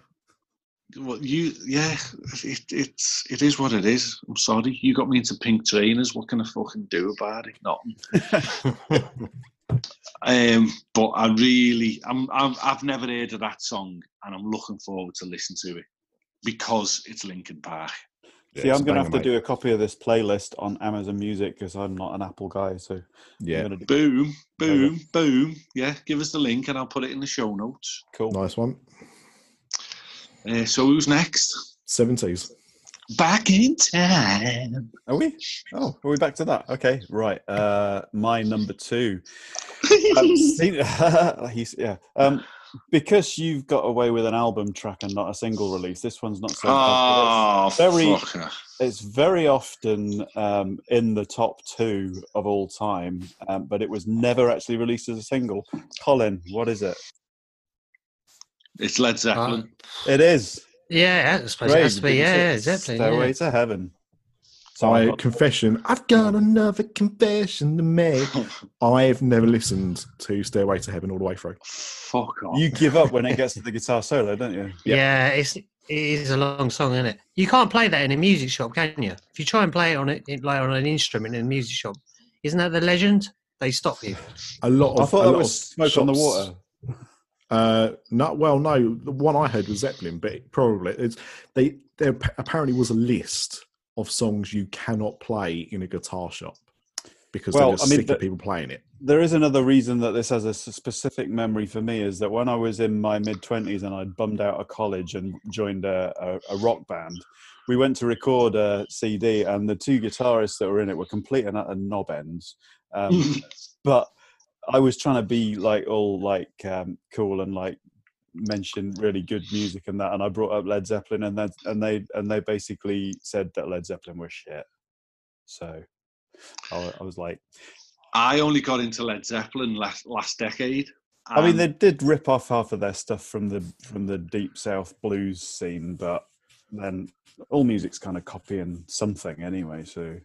well, you yeah, it, it's it is what it is. I'm sorry, you got me into pink trainers. What can I fucking do about it? Nothing. (laughs) (laughs) Um, but I really, I'm, I'm, I've never heard of that song, and I'm looking forward to listen to it because it's Linkin Park. Yeah, See, I'm going to have to mate. do a copy of this playlist on Amazon Music because I'm not an Apple guy. So yeah I'm going to do Boom, boom, boom. Yeah, give us the link, and I'll put it in the show notes. cool. nice one Uh, so who's next? 70s Back in time. Are we? Oh, are we back to that? Okay, right. Uh, my number two. Um, (laughs) see- (laughs) he's yeah. Um, because you've got away with an album track and not a single release. This one's not so. Oh, Very- fucker. It's very often um, in the top two of all time, um, but it was never actually released as a single. Colin, what is it? It's Led Zeppelin. Uh, It is. Yeah, I suppose it has to be. Yeah, say yeah, Zeppelin. Stairway Yeah. to Heaven. by I'm confession i've got another confession to make (laughs) i've never listened to stairway to heaven all the way through Fuck off. you give up when it gets to the (laughs) guitar solo, don't you? Yeah. Yeah, it's it is a long song, isn't it? You can't play that in a music shop, can you? If you try and play it on it, it- like on an instrument in a music shop, isn't that the legend? They stop you. a lot of I thought a that was of Smoke on the Water. Uh, no, well, no. The one I heard was Zeppelin, but it probably it's they. There apparently was a list of songs you cannot play in a guitar shop because Well, they're just I mean, sick the- of people playing it. There is another reason that this has a specific memory for me is that when I was in my mid 20s and I'd bummed out of college and joined a, a, a rock band, we went to record a CD and the two guitarists that were in it were complete and utter knob ends. Um, (laughs) but I was trying to be like all like um, cool and like mention really good music and that, and I brought up Led Zeppelin and that, and they and they basically said that Led Zeppelin was shit. So I, I was like, I only got into Led Zeppelin last last decade. I mean, they did rip off half of their stuff from the from the deep south blues scene, but then all music's kind of copying something anyway. So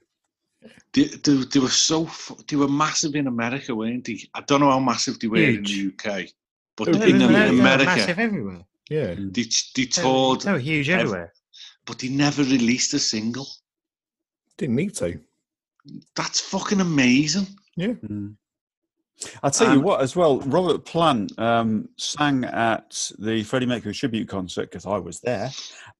they, they, they were so they were massive in America, weren't they? I don't know how massive they were Huge. in the UK, but They were in They were- they were America, massive everywhere. Yeah, they, they They toured, were, they were huge ev- everywhere. but they never released a single. didn't need to. That's fucking amazing. Yeah. I'll tell you Um, what, as well, Robert Plant um, sang at the Freddie Mercury tribute concert because I was there,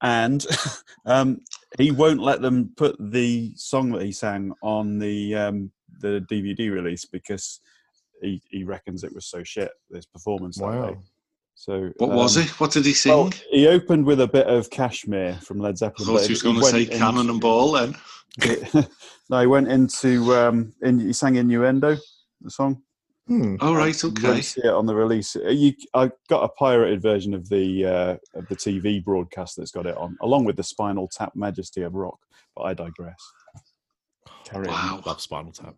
and (laughs) um, he won't let them put the song that he sang on the um, the DVD release because he, he reckons it was so shit this performance. Wow. day. So What was um, it? What did he sing? Well, he opened with a bit of Kashmir from Led I Zeppelin. thought but he was going to say into- Cannon and Ball then. (laughs) no, he went into um, in, he sang Innuendo, the song. Hmm. Oh, right, You okay. won't see it on the release. Uh, You, I got a pirated version of the uh, of the TV broadcast that's got it on, along with the Spinal Tap Majesty of Rock. But I digress. Carry. Wow. Love Spinal Tap.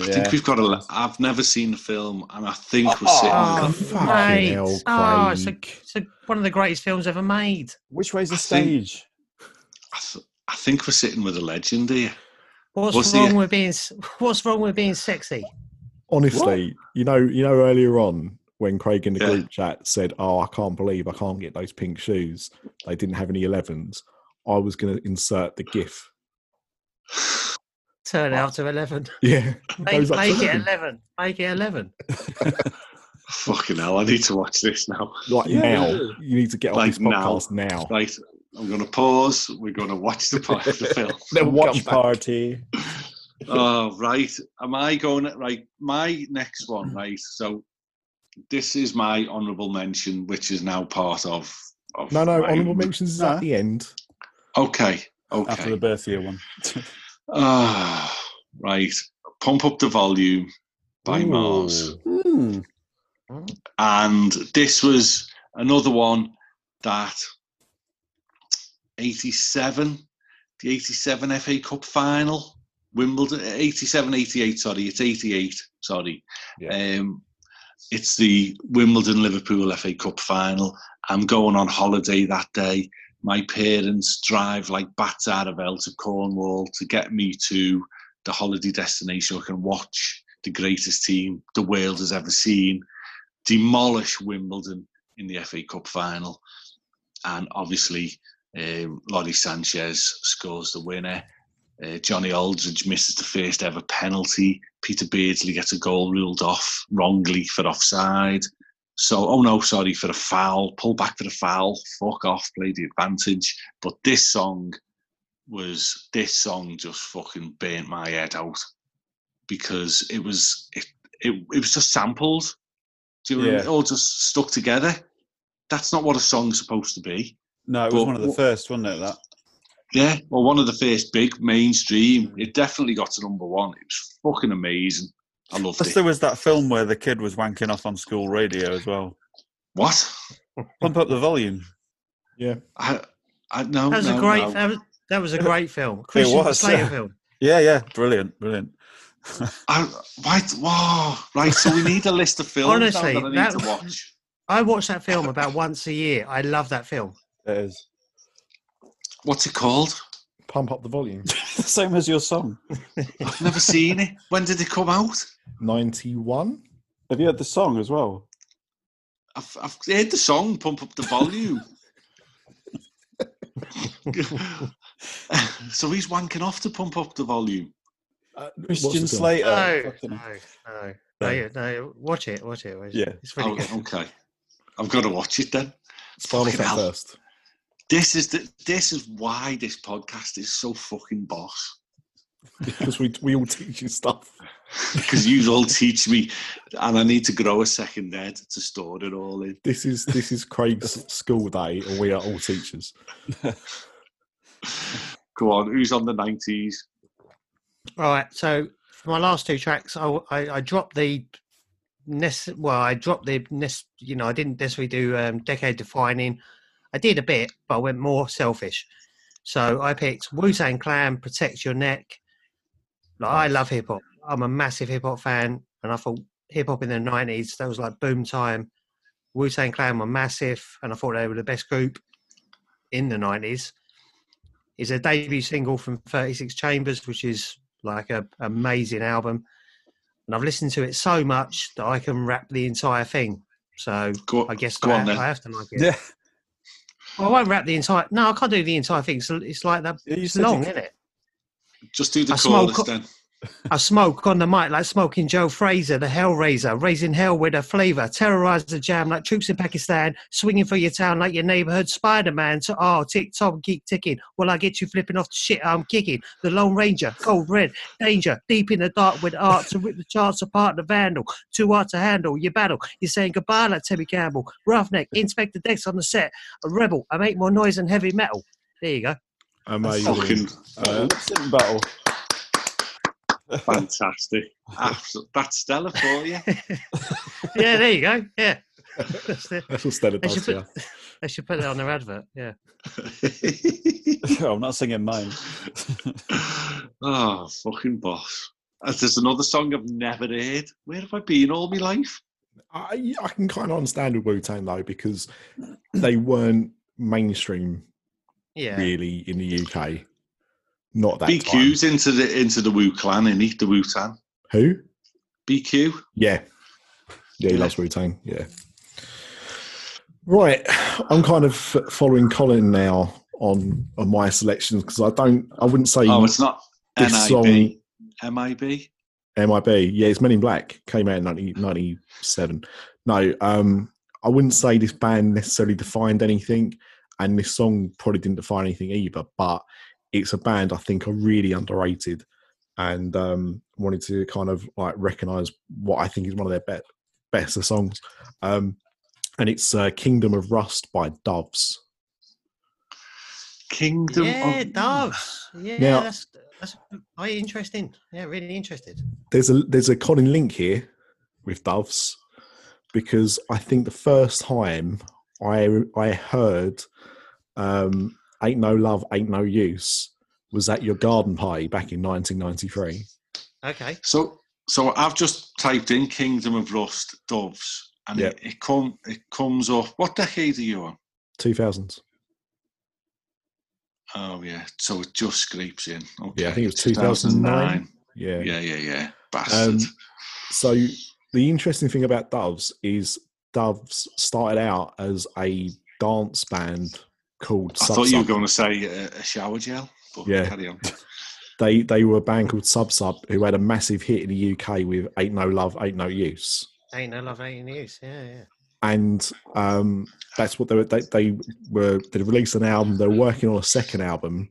I Yeah. think we've got a. I've never seen the film, and I think we're Oh, sitting. Oh, with fucking mate. hell, oh, it's, a, it's a, one of the greatest films ever made. Which way's the I think- stage? I, th- I think we're sitting with a legend here. What's, What's the- wrong with being? (laughs) What's wrong with being sexy? Honestly, you know, you know, earlier on when Craig in the Yeah. group chat said, "Oh, I can't believe I can't get those pink shoes. They didn't have any 11s." I was going to insert the GIF. Turn out to eleven. (laughs) Yeah, Make, goes up make it 11. Make it eleven. (laughs) Fucking hell! I need to watch this now. like Yeah. now. You need to get on Like this podcast now. Right, I'm going to pause. We're going to watch the, (laughs) po- the film. Then Watch party. Oh, right. Am I going? Right. My next one. Right. So this is my honourable mention, which is now part of. of No, no, my- honourable mentions is at the end. Okay. Okay. After the Okay. birth year one. Ah, right. Pump up the volume. by MARRS. Hmm. And this was another one that 87, the 87 FA Cup final, Wimbledon, 87, 88, sorry, it's 88, sorry. Um, it's the Wimbledon Liverpool FA Cup final. I'm going on holiday that day. My parents drive like bats out of hell to Cornwall to get me to the holiday destination. I can watch the greatest team the world has ever seen demolish Wimbledon in the FA Cup final. And obviously, um, Lawrie Sanchez scores the winner. Uh, Johnny Aldridge misses the first ever penalty. Peter Beardsley gets a goal ruled off wrongly for offside. So, oh no, sorry, for a foul. Pull back for the foul. Fuck off, play the advantage. But this song was, this song just fucking burnt my head out because it was, it, it, it was just samples. Do you know what I mean? Yeah. It all just stuck together. That's not what a song's supposed to be. No, it was But one of the first, wasn't it? That Yeah, well, one of the first big mainstream. It definitely got to number one. It was fucking amazing. I loved plus it. there was that film where the kid was wanking off on school radio as well. What? Pump up the volume. Yeah. I, I no, That was no, a great. no. That was, that was a (laughs) great film. Christian was, Slater yeah. film. Yeah, yeah, brilliant, brilliant. (laughs) I, right, wow, right. So we need a list of films Honestly, now that I need that- to watch. I watch that film about once a year. I love that film. It is What's it called? Pump up the volume. the (laughs) same as your song. I've never seen it. When did it come out? 91? Have you heard the song as well? I've, I've heard the song "Pump Up the Volume." (laughs) (laughs) so he's wanking off to pump up the volume. Uh, what's Christian the? Slater. no, no, no, no, no. Watch it. Watch it. Watch it. Yeah. it's really Oh, good. okay, I've got to watch it then. Spinal Fucking Tap first. This is the this is why this podcast is so fucking boss. Because we, we all teach you stuff. Because you all teach me, and I need to grow a second head to store it all in. This is this is Craig's school day, and we are all teachers. Go on, who's on the nineties? All right. So for my last two tracks, I, I, I dropped the nec- well, I dropped the nec- you know, I didn't necessarily do um, decade defining. I did a bit, but I went more selfish. So I picked Wu Tang Clan, Protect Your Neck. Like, I love hip hop. I'm a massive hip hop fan, and I thought hip hop in the '90s that was like boom time. Wu Tang Clan were massive, and I thought they were the best group in the '90s. Is a debut single from 36 Chambers, which is like a amazing album, and I've listened to it so much that I can rap the entire thing. So Go, I guess go I, on then. I have to like it. Yeah, Well, I won't wrap the entire. No, I can't do the entire thing. So it's like that. you It's long, isn't it? Just do the I smoke chorus co- then. I smoke on the mic like smoking Joe Frazier, the Hellraiser, raising hell with a flavour, terrorise the jam like troops in Pakistan, swinging for your town like your neighbourhood Spider Man. So, oh, tick tock, keep ticking. Well, I get you flipping off the shit I'm kicking. The Lone Ranger, cold red, danger, deep in the dark with art to rip the charts apart. The vandal, too hard to handle. Your battle, you're saying goodbye like Terry Campbell. Roughneck, Inspector Dex on the set. A rebel, I make more noise than heavy metal. There you go. Amazing. Fucking Uh, battle. Fantastic. (laughs) Absol- That's stellar for you. (laughs) Yeah, there you go. Yeah. That's the- that's what They does. should, Yeah. put, (laughs) they should put that on their advert. Yeah. I'm not singing mine. oh, fucking boss. Uh, There's another song I've never heard. Where have I been all my life? I, I can kind of understand with Wu Tang though because they weren't mainstream Yeah. really in the UK. Not that time. BQ's into the into the Wu Clan, innit? he? The Wu Tang. Who? BQ. Yeah, yeah, he Yeah. loves Wu Tang. Yeah. Right, I'm kind of following Colin now on on my selections because I don't, I wouldn't say Oh, it's not this NIB. MIB. MIB. Yeah, it's Men in Black. Came out in 1997. No, um, I wouldn't say this band necessarily defined anything, and this song probably didn't define anything either. But it's a band I think are really underrated, and um, wanted to kind of like recognize what I think is one of their be- better songs. Um, and it's uh, "Kingdom of Rust" by Doves. Kingdom Yeah, of Doves. Yeah, Now- that's that's very interesting. Yeah, really interested. There's a there's a Colin link here with Doves because I think the first time I I heard um, "Ain't No Love, Ain't No Use" was at your garden party back in 1993. Okay. So, so I've just typed in Kingdom of Rust Doves, and Yeah. it, it come it comes up. What decade are you on? 2000s. Oh yeah, so it just scrapes in. Okay. Yeah, I think it was 2009. Yeah. Yeah, yeah, yeah. Bastard. Um, so the interesting thing about Doves is Doves started out as a dance band called. I Sub thought you were going to say a, a shower gel. But Yeah. Carry on. (laughs) They they were a band called Sub Sub who had a massive hit in the UK with "Ain't No Love, Ain't No Use," Ain't no love, ain't No use. Yeah, yeah. and um, that's what they were. They, they were they released an album. They were working on a second album,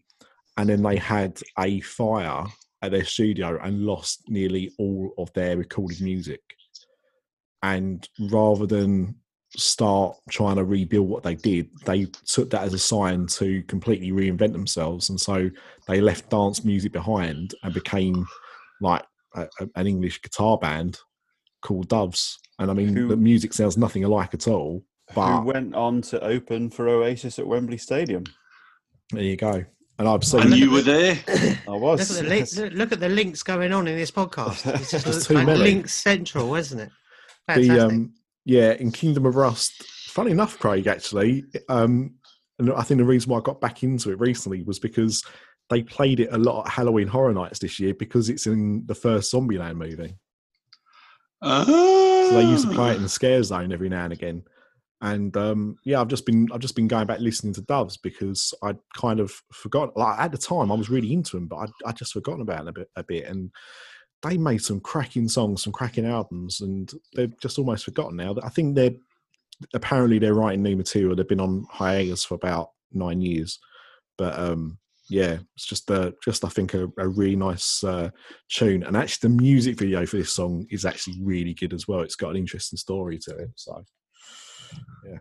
and then they had a fire at their studio and lost nearly all of their recorded music. And rather than start trying to rebuild what they did, they took that as a sign to completely reinvent themselves. And so they left dance music behind and became like a, a- an English guitar band called Doves. And I mean, Who- the music sounds nothing alike at all. But Who went on to open for Oasis at Wembley Stadium? there you go. And I've and seen you were there. I Look was. at, the link, look, look at the links going on in this podcast. It's (laughs) just There's looks too like many. link central, isn't it? Fantastic. the um yeah in kingdom of rust. Funny enough craig actually um and i think the reason why i got back into it recently was because they played it a lot at halloween horror nights this year because it's in the first zombieland movie. So they used to play it in the scare zone every now and again. And um yeah i've just been i've just been going back listening to doves because i'd kind of forgot like at the time i was really into them but i'd, I'd just forgotten about them a bit a bit. And they made some cracking songs, some cracking albums, and they're just almost forgotten now. I think they're apparently they're writing new material. They've been on hiatus for about nine years, but um, yeah, it's just uh, just I think a, a really nice uh, tune. And actually, the music video for this song is actually really good as well. It's got an interesting story to it. So yeah.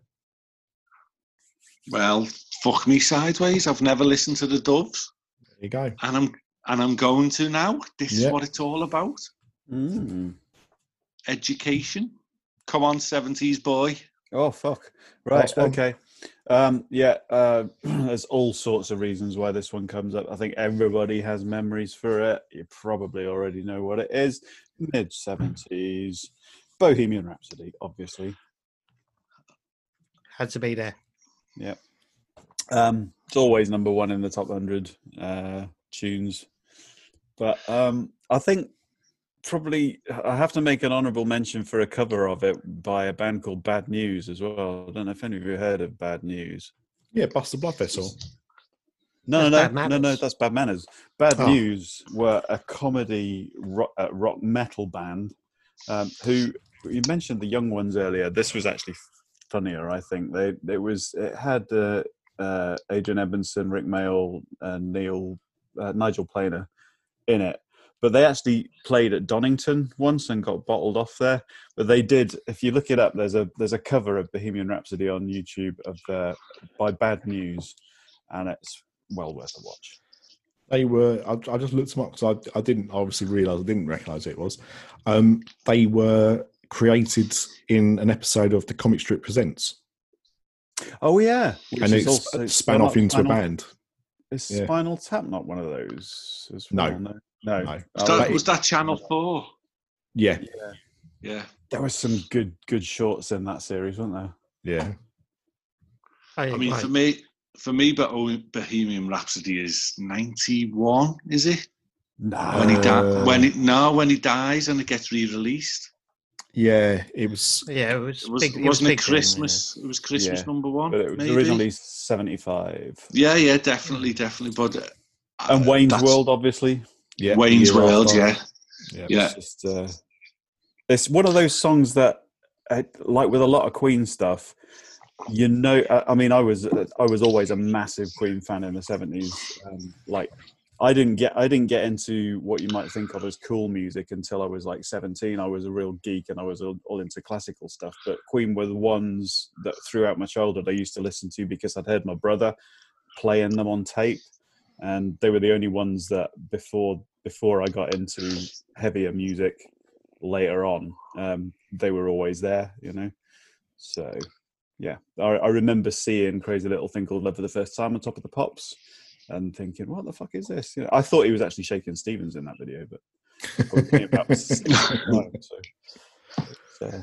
Well, fuck me sideways. I've never listened to the Doves, there you go. and I'm and I'm going to now. This Yeah. is what it's all about. Mm. Education. Come on, seventies boy. Oh fuck! Right. Last. Okay. Um, yeah. Uh, (clears throat) there's all sorts of reasons why this one comes up. I think everybody has memories for it. You probably already know what it is. Mid seventies, Bohemian Rhapsody, obviously. Had to be there. Um, it's always number one in the top hundred uh, tunes. But um, I think probably I have to make an honourable mention for a cover of it by a band called Bad News as well. I don't know if any of you heard of Bad News. Yeah, bust Buster Blood Vessel. No, That's no, no, no, no. That's Bad Manners. Bad Oh. News were a comedy rock, uh, rock metal band um, who you mentioned the young ones earlier. This was actually funnier, I think. They it was it had uh, uh, Adrian Edmondson, Rik Mayall, and Neil uh, Nigel Planer in it. But they actually played at Donington once and got bottled off there. But they did. If you look it up, there's a there's a cover of Bohemian Rhapsody on YouTube of uh, by Bad News, and it's well worth a watch. They were. I, I just looked them up because I, I didn't obviously realize I didn't recognize it was. Um, they were created in an episode of the Comic Strip Presents, Oh yeah, Which and is it also- span off into a band. Is Yeah. Spinal Tap not one of those? As No. well? no, no. No. Oh, Was that, was that Channel Four? Yeah, yeah, Yeah. there was some good good shorts in that series, weren't there? yeah. I mean, for me, for me, but Bohemian Rhapsody is ninety-one. Is it No, when he Uh, di- when it no when he dies and it gets re-released? Yeah, it was. yeah, it was, It was big, it wasn't was it big then, yeah. Christmas? It was Christmas Yeah, number one. but it was maybe? originally seventy five. Yeah, yeah, definitely, definitely. But uh, And Wayne's World, obviously. Yeah, Wayne's year World, after. yeah. yeah. Yeah. It's just uh, it's one of those songs that, uh, like with a lot of Queen stuff, you know. I I mean, I was uh, I was always a massive Queen fan in the seventies. Um, like, I didn't get I didn't get into what you might think of as cool music until I was like seventeen. I was a real geek and I was all, all into classical stuff. But Queen were the ones that throughout my childhood I used to listen to because I'd heard my brother playing them on tape and they were the only ones that before before I got into heavier music, later on, um, they were always there, you know. So, yeah, I, I remember seeing Crazy Little Thing Called Love for the first time on Top of the Pops, and thinking, "What the fuck is this?" You know, I thought he was actually Shaking Stevens in that video, but probably about (laughs) six so, so,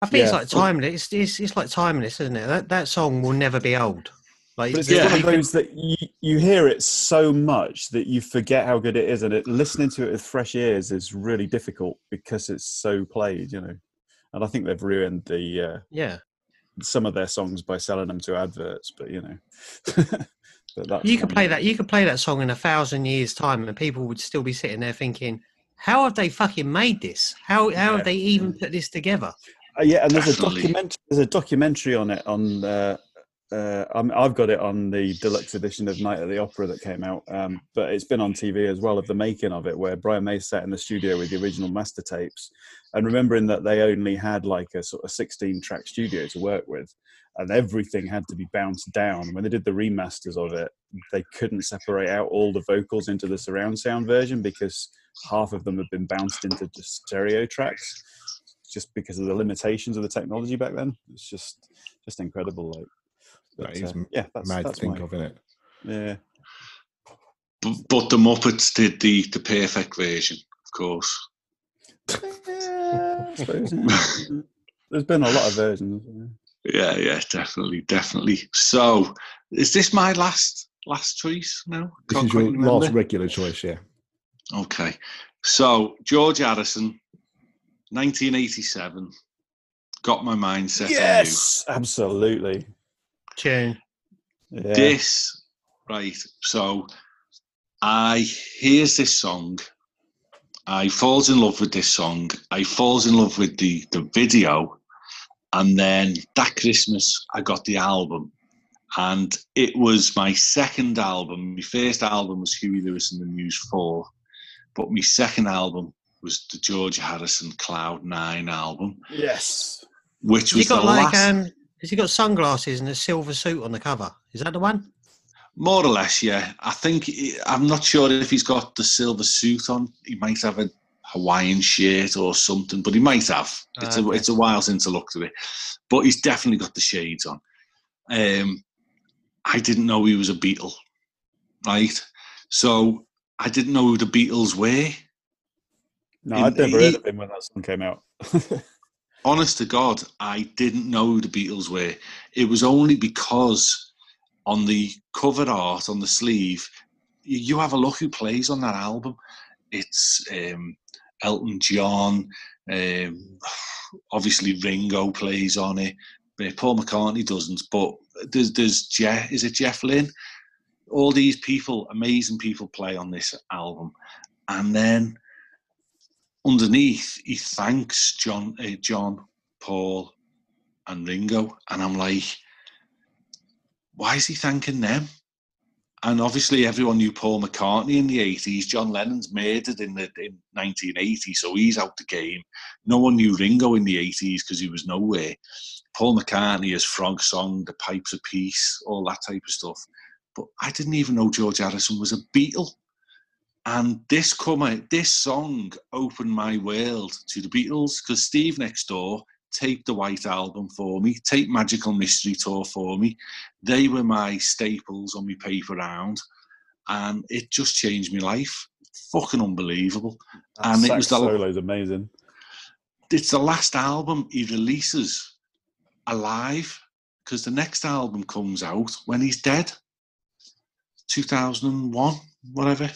I think it's like timeless. It's, it's it's like timeless, isn't it? That that song will never be old. Like But it's Yeah. one of those that you, you hear it so much that you forget how good it is, and it, listening to it with fresh ears is really difficult because it's so played, you know. And I think they've ruined the uh, yeah, some of their songs by selling them to adverts, but you know. (laughs) but that's you could play that. You could play that song in a thousand years' time, and people would still be sitting there thinking, "How have they fucking made this? How how Yeah. have they even put this together?" Uh, yeah, and there's a Definitely. document. There's a documentary on it on. Uh, uh, I'm, I've got it on the deluxe edition of Night at the Opera that came out, um, but it's been on TV as well of the making of it, where Brian May sat in the studio with the original master tapes, and remembering that they only had like a sort of 16 track studio to work with, and everything had to be bounced down. When they did the remasters of it, they couldn't separate out all the vocals into the surround sound version because half of them had been bounced into just stereo tracks just because of the limitations of the technology back then. It's just just incredible. Like, That but, is uh, yeah, that's, Mad to think my, of, innit? yeah. But, but the Muppets did the the perfect version, of course. Yeah, suppose, (laughs) yeah. There's been a lot of versions. yeah. Yeah, yeah, definitely, definitely. So, is this my last last choice now? This is your remember. last regular choice, yeah. Okay. So, George Harrison, 1987, got my mind set Yes, absolutely. Tune. Yeah. This, right. So, I hears this song. I falls in love with this song. I falls in love with the, the video. And then that Christmas, I got the album. And it was my second album. My first album was Huey Lewis and the News 4. But my second album was the George Harrison Cloud 9 album, Yes. which Has he was the got like last. um? Has he got sunglasses and a silver suit on the cover? Is that the one? More or less, yeah. I think I'm not sure if he's got the silver suit on. He might have a Hawaiian shirt or something, but he might have. It's a Okay. it's a while since I looked at it, but he's definitely got the shades on. Um, I didn't know he was a Beatle, right? So I didn't know who the Beatles were. No, In- I'd never he- heard of him when that song came out. (laughs) honest to God, I didn't know the Beatles were. It was only because on the cover art on the sleeve, you, have a look who plays on that album. It's um, Elton John, um, (sighs) obviously Ringo plays on it. Paul McCartney doesn't, but there's there's Jeff. Is it Jeff Lynne? All these people, amazing people, play on this album, and then underneath he thanks John, uh, John, Paul, and Ringo, and I'm like, why is he thanking them? And obviously, everyone knew Paul McCartney in the 80s. John Lennon's murdered in the in 1980, so he's out the game. No one knew Ringo in the 80s because he was nowhere. Paul McCartney has Frog Song, The Pipes of Peace, all that type of stuff. But I didn't even know George Harrison was a Beatle. And this come this song opened my world to the Beatles because Steve next door taped the White Album for me, taped Magical Mystery Tour for me. They were my staples on my paper round, and it just changed my life. Fucking unbelievable. That And it was the- solo's amazing. It's the last album he releases alive because the next album comes out when he's dead. 2001, whatever.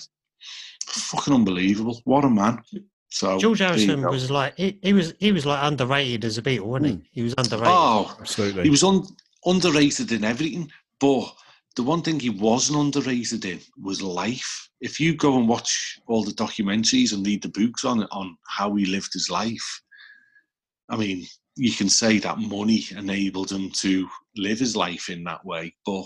Fucking unbelievable. What a man. So George there Harrison was like he, he was he was like underrated as a Beatle, wasn't he? Hmm. He was underrated. Oh, Absolutely. he was un- underrated in everything, but the one thing he wasn't underrated in was life. If you go and watch all the documentaries and read the books on on how he lived his life, I mean, you can say that money enabled him to live his life in that way, but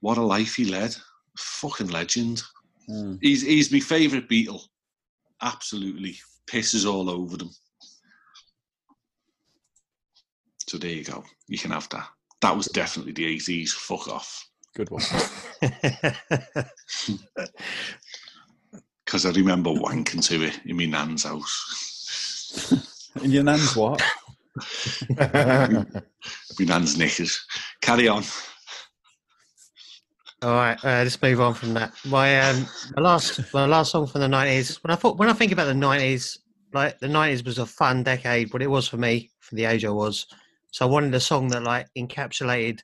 what a life he led! Fucking legend. Mm. He's he's my favourite Beatle. Absolutely pisses all over them. So there you go. You can have that. That was definitely the 80s. Fuck off. Good one. (laughs) Because I remember wanking to it in my nan's house. (laughs) In your nan's what? (laughs) My nan's knickers. Carry on. All right, uh, let's move on from that. My um, my last my last song from the nineties. When I thought when I think about the nineties, like the nineties was a fun decade, but it was for me for the age I was. So I wanted a song that like encapsulated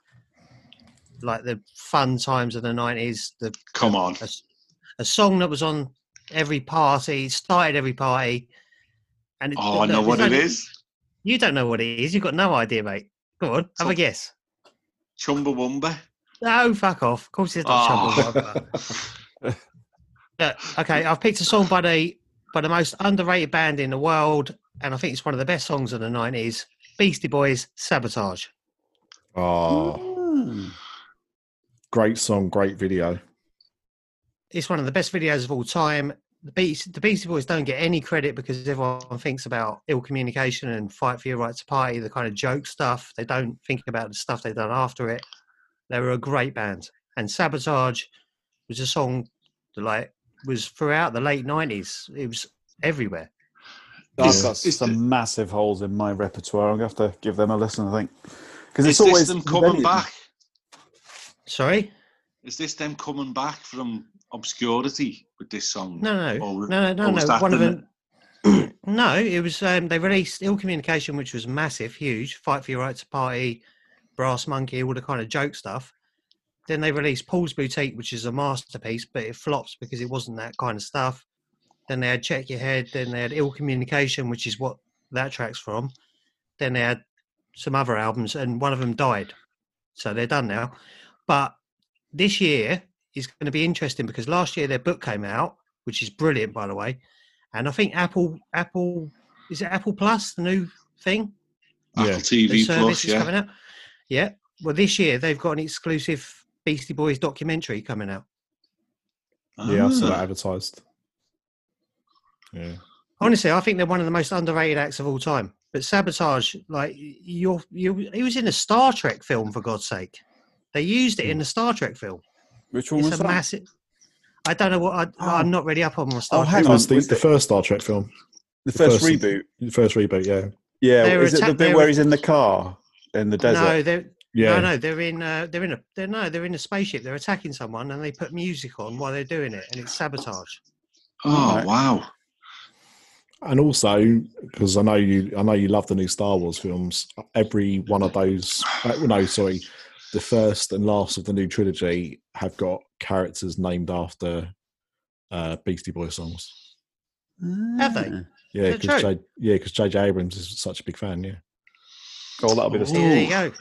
like the fun times of the nineties. The Come on. a, a song that was on every party, started every party. And it, Oh, I know what it is. You don't know what it is. You've got no idea, mate. Go on, have So- a guess. Chumbawamba. No, fuck off. Of course, it's not Oh. Ah. Chumbawamba. (laughs) Look, okay, I've picked a song by the by the most underrated band in the world, and I think it's one of the best songs of the nineties. Beastie Boys, "Sabotage." oh, great song, great video. It's one of the best videos of all time. The Beastie, the Beastie Boys don't get any credit because everyone thinks about ill communication and fight for your right to party, the kind of joke stuff. They don't think about the stuff they've done after it. They were a great band, and "Sabotage" was a song that like was throughout the late nineties. It was everywhere. I've Is- got is some massive holes in my repertoire. I'm going to have to give them a listen, I think. Because it's always them coming back? Sorry. Is this them coming back from obscurity with this song? No, no, Or- no, no, no. no. One of them. (clears throat) no, it was. Um, they released "Ill Communication," which was massive, huge. Fight for your right to party, Brass Monkey, all the kind of joke stuff. Then they released Paul's Boutique, which is a masterpiece, but it flops because it wasn't that kind of stuff. Then they had Check Your Head. Then they had Ill Communication, which is what that track's from. Then they had some other albums, and one of them died. So they're done now. But this year is going to be interesting because last year their book came out, which is brilliant, by the way. And I think Apple, Apple, is it Apple Plus, the new thing? Apple Yeah. TV service Plus, is yeah. Coming out. Yeah. Well, this year they've got an exclusive Beastie Boys documentary coming out. Yeah, I saw that Ah. advertised. Yeah. Honestly, I think they're one of the most underrated acts of all time. But Sabotage, like you're, you, he was in a Star Trek film for God's sake. They used it in the Star Trek film. Which one It's was a that? massive. I don't know what I, Oh. I'm not really up on my Star Oh, Trek. hang on. was the, the first Star Trek film, the first, first- reboot. the first reboot. Yeah. Yeah, They were is it the bit where he's in the car in the desert? No, they're Yeah. no, no, they're in uh, they're in a they're no, they're in a spaceship. They're attacking someone, and they put music on while they're doing it, and it's sabotage. Oh, Right. wow. And also, because I know you, I know you love the new Star Wars films. Every one of those, uh, no, sorry, the first and last of the new trilogy have got characters named after uh, Beastie Boy songs. Have they? Ah. Yeah, because true? J, yeah, because JJ Abrams is such a big fan. Yeah, Oh, that'll be the Ooh. There you go.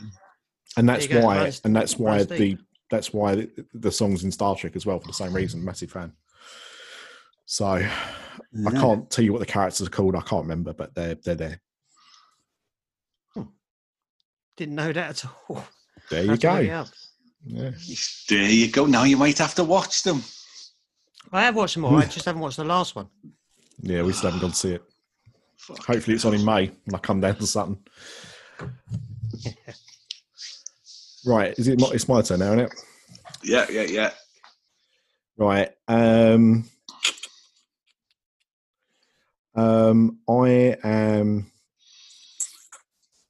and that's go, why, runs- and that's why runs the deep. that's why the, the songs in Star Trek as well for the same reason. Massive fan. So I can't tell you what the characters are called. I can't remember, but they're they're there. Hmm. Didn't know that at all. There you Have to look it go. Yeah. There you go. Now you might have to watch them. I have watched them all. I just haven't watched the last one. Yeah, we still haven't gone to see it. Fuck. Hopefully, it's on in May when I come down to Sutton. Right, is it? My, it's my turn now, isn't it? Yeah, yeah, yeah. Right. Um, um, I am.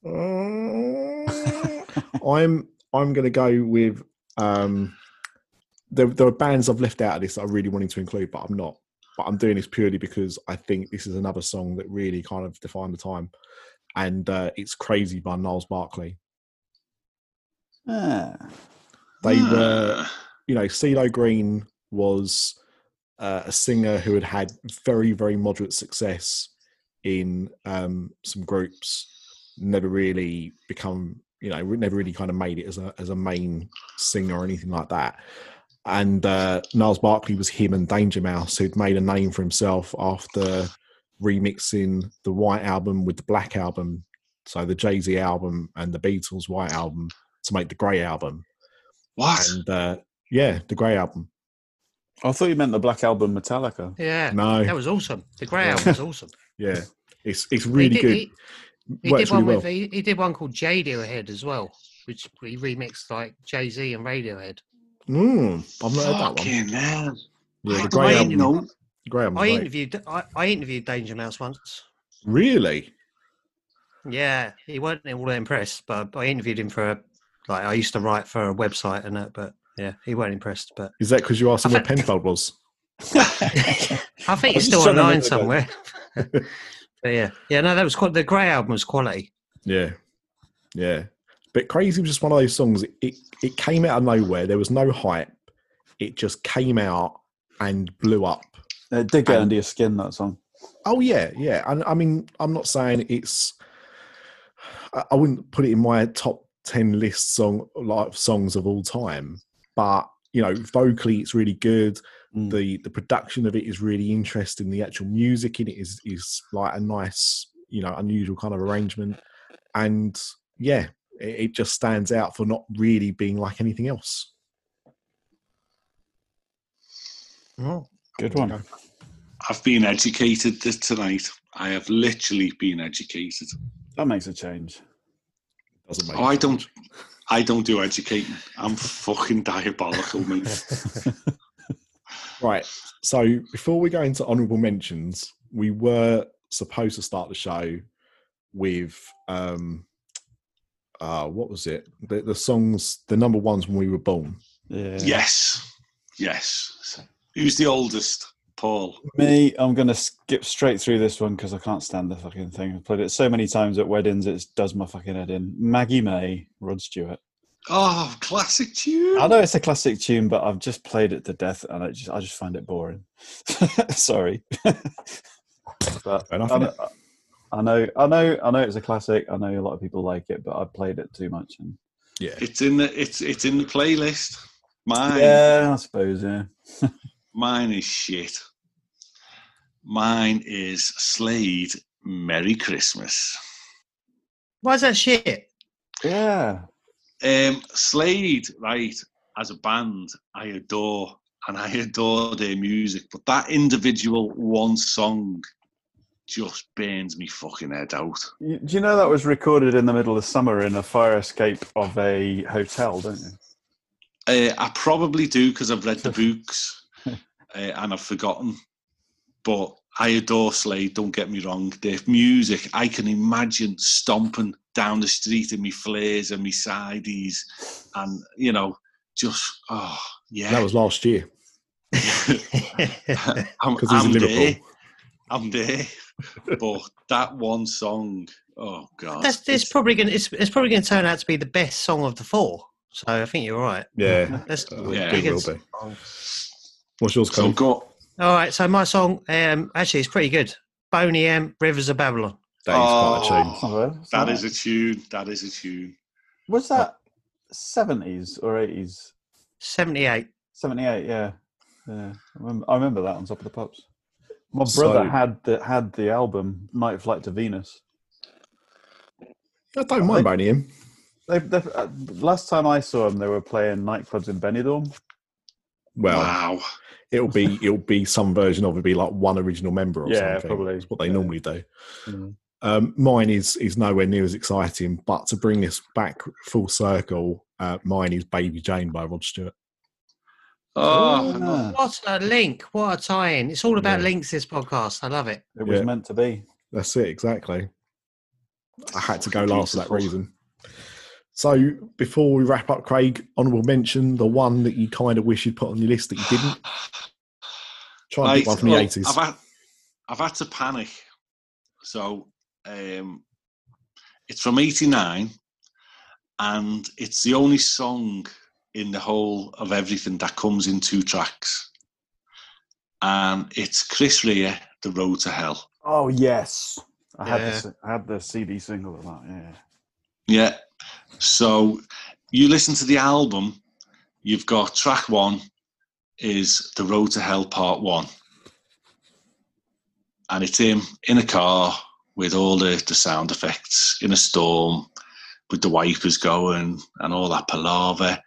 (laughs) I'm. I'm going to go with. Um, there, there are bands I've left out of this that I really wanted to include, but I'm not. But I'm doing this purely because I think this is another song that really kind of defined the time, and uh, it's "Crazy" by Gnarls Barkley. Ah. They were Ah. you know, CeeLo Green was uh, a singer who had had very, very moderate success in um, some groups. Never really become, you know, never really kind of made it as a as a main singer or anything like that. And uh, Gnarls Barkley was him and Danger Mouse, who'd made a name for himself after remixing the White album with the Black album, so the Jay Z album and the Beatles White album to make the Grey album. What? And uh, yeah, the Grey album. I thought you meant the Black Album Metallica. Yeah, No, that was awesome. The Grey Yeah. album was awesome. (laughs) yeah, it's it's He really did- good. He, he did one really with well. he, he did one called Radiohead as well, which he remixed like Jay Z and Radiohead. Mm, I've not heard that one. Fucking hell. Yeah, the Grey album. know. Album's I interviewed I, I interviewed Danger Mouse once. Really? Yeah, he wasn't all that impressed, but I interviewed him for a, like I used to write for a website and that, but yeah, he wasn't impressed. But Is that because you asked him where (laughs) Penfold was? I think (laughs) it's still online somewhere. (laughs) but yeah, yeah, no, that was quite the Grey album was quality. Yeah, yeah. But Crazy was just one of those songs. It it came out of nowhere. There was no hype. It just came out and blew up. It did get And- under your skin that song. Oh yeah, yeah. And I mean, I'm not saying it's. I I wouldn't put it in my top ten list song like songs of all time, but you know, vocally it's really good. Mm. the The production of it is really interesting. The actual music in it is is like a nice, you know, unusual kind of arrangement, and yeah, it, it just stands out for not really being like anything else. Oh, Good one. I've been educated this tonight. I have literally been educated. That makes a change. Doesn't make Oh, I a don't. I don't do educating. I'm fucking diabolical, mate. (laughs) Right. So before we go into honourable mentions, we were supposed to start the show with um uh what was it? The the songs the number ones when we were born. Yeah. Yes, yes. Who's the oldest? Paul. Me, I'm going to skip straight through this one because I can't stand the fucking thing. I've played it so many times at weddings, it does my fucking head in. Maggie May, Rod Stewart. Oh, classic tune. I know it's a classic tune, but I've just played it to death, and I just I just find it boring. (laughs) Sorry, (laughs) but Fair enough, I know, I know, I know, I know it's a classic. I know a lot of people like it, but I've played it too much. And Yeah. It's in the it's it's in the playlist. Mine yeah, I suppose. Yeah, (laughs) mine is shit. Mine is Slade. Merry Christmas. why's that shit? yeah. Um, Slade, right, as a band, I adore and I (laughs) adore their music, but that individual one song just burns me fucking head out. Do you know that was recorded in the middle of summer in a fire escape of a hotel? Don't you? Uh, I probably do because I've read the (laughs) books uh, and I've forgotten. But I adore Slade, don't get me wrong. Their music, I can imagine stomping down the street in me flares and me sideys and, you know, just, oh, yeah. That was last year. (laughs) I'm, (laughs) 'Cause he's in I'm Liverpool. there. I'm there. but that one song, oh, God. That's it's it's- probably going it's, it's probably going to turn out to be the best song of the four. So I think you're right. Yeah. That's Uh, Yeah. it will be. What's yours, so Colin? go, All right, so my song um actually it's pretty good. Boney M, Rivers of Babylon. That is quite a tune. It's not bad. It's that not is a tune. That is a tune. Was that seventies or eighties? 78. Seventy eight. Yeah, yeah. I remember, I remember that on Top of the Pops. My So- brother had the had the album Night Flight to Venus. I don't mind Boney M. They, they, uh, last time I saw them, they were playing nightclubs in Benidorm. Well, wow. it'll be it'll be some version of it. Be like one original member or Yeah, something. probably. That's what they Yeah. normally do. Mm. Um, mine is is nowhere near as exciting, but to bring this back full circle, uh, mine is "Baby Jane" by Rod Stewart. Oh, Ah, What a link. What a tie in. It's all about Yeah. links, this podcast. I love it. it was Yeah. meant to be. That's it exactly. I had to go last for that reason. So before we wrap up, Craig, honourable mention the one that you kind of wish you'd put on your list that you didn't. Try and pick one from the eighties. I've had, I've had to panic. So um, it's from '89, and it's the only song in the whole of everything that comes in two tracks. And it's Chris Rea, "The Road to Hell." Oh yes, I had the, s- I had the CD single of that. Yeah. Yeah. So you listen to the album, you've got track one is The Road to Hell Part One. And it's him in a car with all the, the sound effects in a storm, with the wipers going and all that palaver.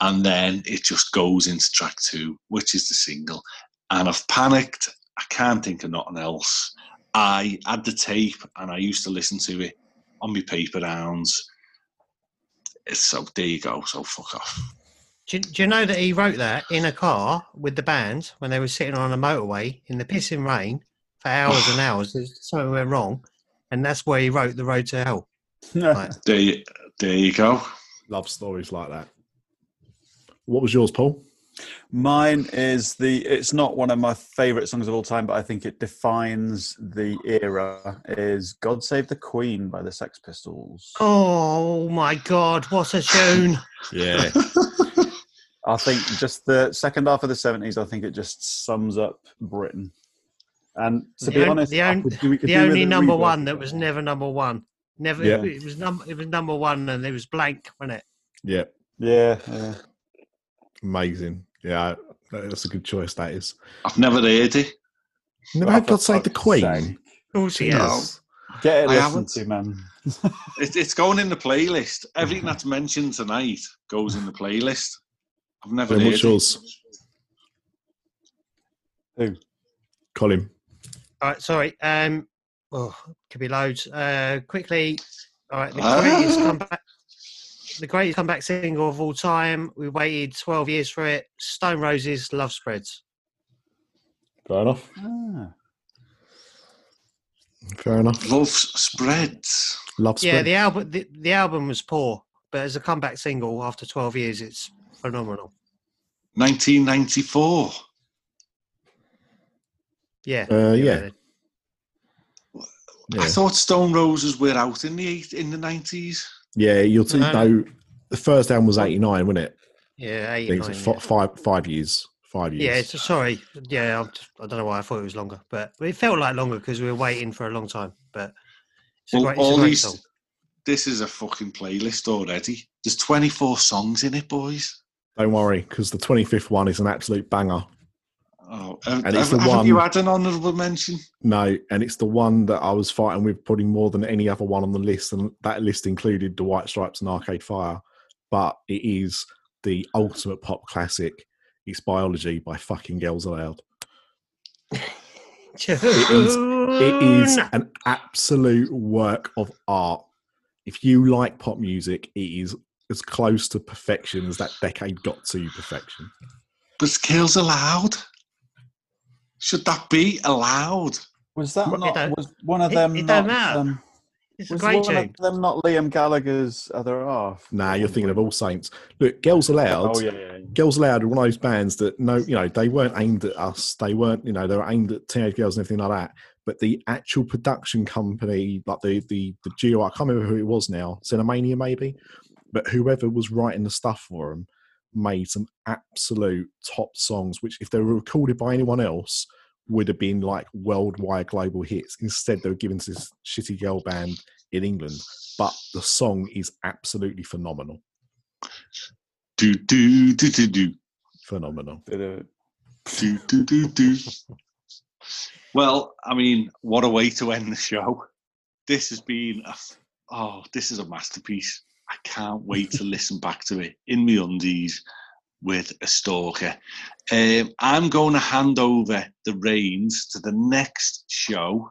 And then it just goes into track two, which is the single. And I've panicked. I can't think of nothing else. I had the tape and I used to listen to it on my paper rounds. It's so there you go. So fuck off. Do you, do you know that he wrote that in a car with the band when they were sitting on a motorway in the pissing rain for hours and (sighs) hours? Something went wrong. and that's where he wrote "The Road to Hell." Right. (laughs) There you, there you go. Love stories like that. What was yours, Paul? Mine is the. It's not one of my favorite songs of all time, but I think it defines the era. Is "God Save the Queen" by the Sex Pistols. Oh my God, what a tune! Yeah. (laughs) I think just the second half of the seventies. I think it just sums up Britain. And to The be on- honest, the on- could do- we could The only number reverb one that was never number one. Never. Yeah. It was number. It was number one, and it was blank, wasn't it? yeah. Yeah, yeah. Amazing. Yeah. That's a good choice, that is. I've never heard it. Never Oh, had God Save the Queen. sake. Of course, he No. has. Get it I listened haven't. to, man. (laughs) It, it's going in the playlist. Everything that's mentioned tonight goes in the playlist. I've never Then heard what's it. yours? Who? Colin. All right, sorry. Um, oh, could be loads. Uh, quickly. All right, the Ah. greatest comeback. The greatest comeback single of all time. We waited 12 years for it. Stone Roses, Love Spreads. Fair enough. Ah. Fair enough. Love spreads. Love Yeah, the album. The, the album was poor, but as a comeback single after 12 years, it's phenomenal. 1994. Yeah. Uh, yeah. I thought Stone Roses were out in the eight, in the 90s. Yeah, you'll t- No. know the first album was 89, wasn't it? Yeah, I eight, think nine, yeah. five, five years. Five years. Yeah, it's, sorry. Yeah, I'm just, I don't know why I thought it was longer, but it felt like longer because we were waiting for a long time. But it's a Well, great, it's a all great these- song. This is a fucking playlist already. There's 24 songs in it, boys. Don't worry, because the 25th one is an absolute banger. Oh, have, And it's have, the haven't you had an honourable mention? No, and it's the one that I was fighting with probably more than any other one on the list, and that list included the White Stripes and Arcade Fire. But it is the ultimate pop classic. It's Biology by fucking Girls Aloud. (laughs) is- It is an absolute work of art. If you like pop music, it is as close to perfection as that decade got to perfection. But skills allowed? Should that be allowed? Was that not? Was one of them it not? don't matter. Um, It's a was great one tune. of them not Liam Gallagher's other half? Nah, you're thinking of All Saints. Look, Girls Aloud. Oh yeah, yeah. yeah. Girls Aloud are one of those bands that no, you know, they weren't aimed at us. They weren't, you know, they were aimed at teenage girls and everything like that. But the actual production company, like the the the Geo, I can't remember who it was now, Xenomania maybe, but whoever was writing the stuff for them made some absolute top songs, which if they were recorded by anyone else would have been like worldwide global hits. Instead, they were given to this shitty girl band in England. But the song is absolutely phenomenal. Do, do, do, do, do. Phenomenal. Do, do, do, do. Well, I mean, what a way to end the show. This has been, a, oh, this is a masterpiece. I can't wait to listen back to it in my undies with a stalker. Um, I'm going to hand over the reins to the next show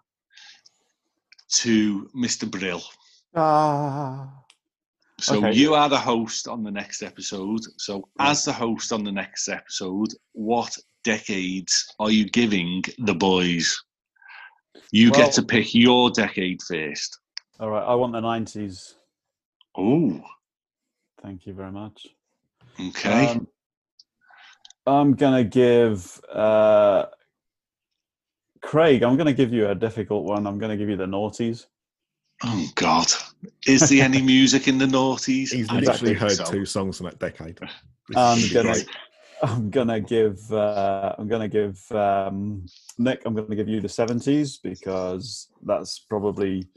to Mr. Brill. Ah. So Okay. you are the host on the next episode. So as the host on the next episode, what decades are you giving the boys? You Well- get to pick your decade first. All right. I want the nineties. Oh, Thank you very much. okay. Um, I'm gonna give uh, Craig. I'm gonna give you a difficult one. I'm gonna give you the noughties. oh God, is there any music in the noughties? He's I don't literally heard so. two songs in that decade. I'm gonna be gonna, great. I'm gonna give, uh, I'm gonna give um, Nic. I'm gonna give you the '70s because that's probably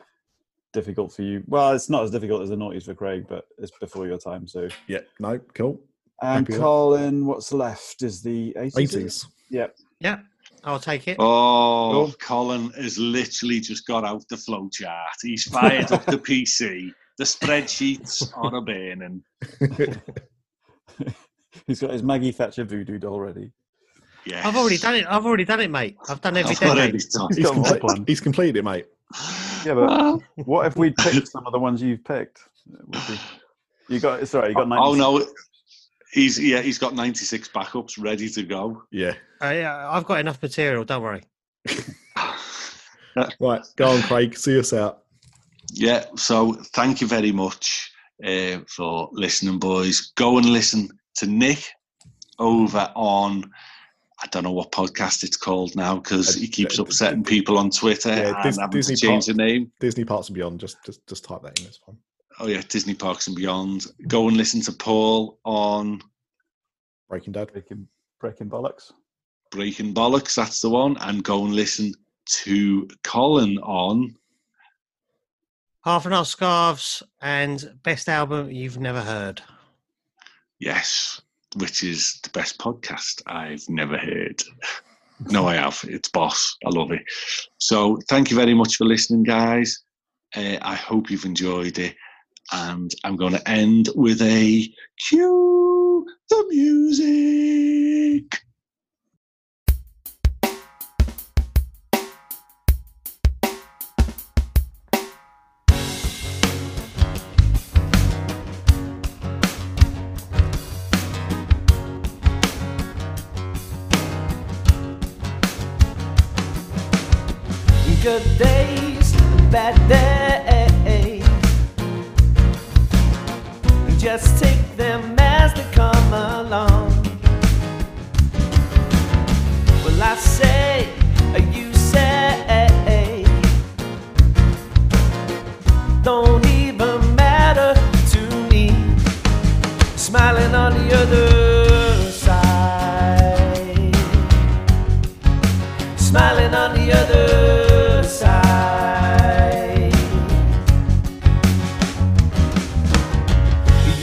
difficult for you. Well, it's not as difficult as the noughties for Craig, but it's before your time. So, Yeah, no, cool. and Happy with that. Colin, what's left is the '80s. 80s. Yep. Yeah, I'll take it. Oh, Cool. Colin has literally just got out the flowchart. He's fired up the PC. The spreadsheets are a burning. (laughs) He's got his Maggie Thatcher voodoo doll ready. Yeah, I've already done it. I've already done it, mate. I've done every I've already He's, got one he's completed it, mate. Yeah, but what if we picked (laughs) some of the ones you've picked? It would be- You got sorry, you got. Oh 96. no, he's yeah, he's got ninety six backups ready to go. Yeah. Uh, yeah, I've got enough material. Don't worry. (laughs) Right, go on, Craig. See us out. Yeah, so thank you very much uh, for listening, boys. Go and listen to Nick over on. I don't know what podcast it's called now because uh, he keeps uh, upsetting people on Twitter Yeah, and Dis- having Disney to change the name. Disney Parks and Beyond. Just just just type that in. It's fine. Oh yeah, Disney Parks and Beyond. Go and listen to Paul on Breaking Dad. Breaking, breaking bollocks. Breaking Bollocks. That's the one. And go and listen to Colin on. Half an hour scarves and best album you've never heard. Yes, which is the best podcast I've never heard. No, I have. It's Boss. I love it. So, thank you very much for listening, guys. Uh, I hope you've enjoyed it. And I'm going to end with a cue the music. Good days, bad days.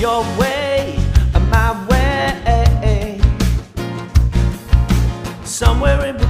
Your way, my way, somewhere in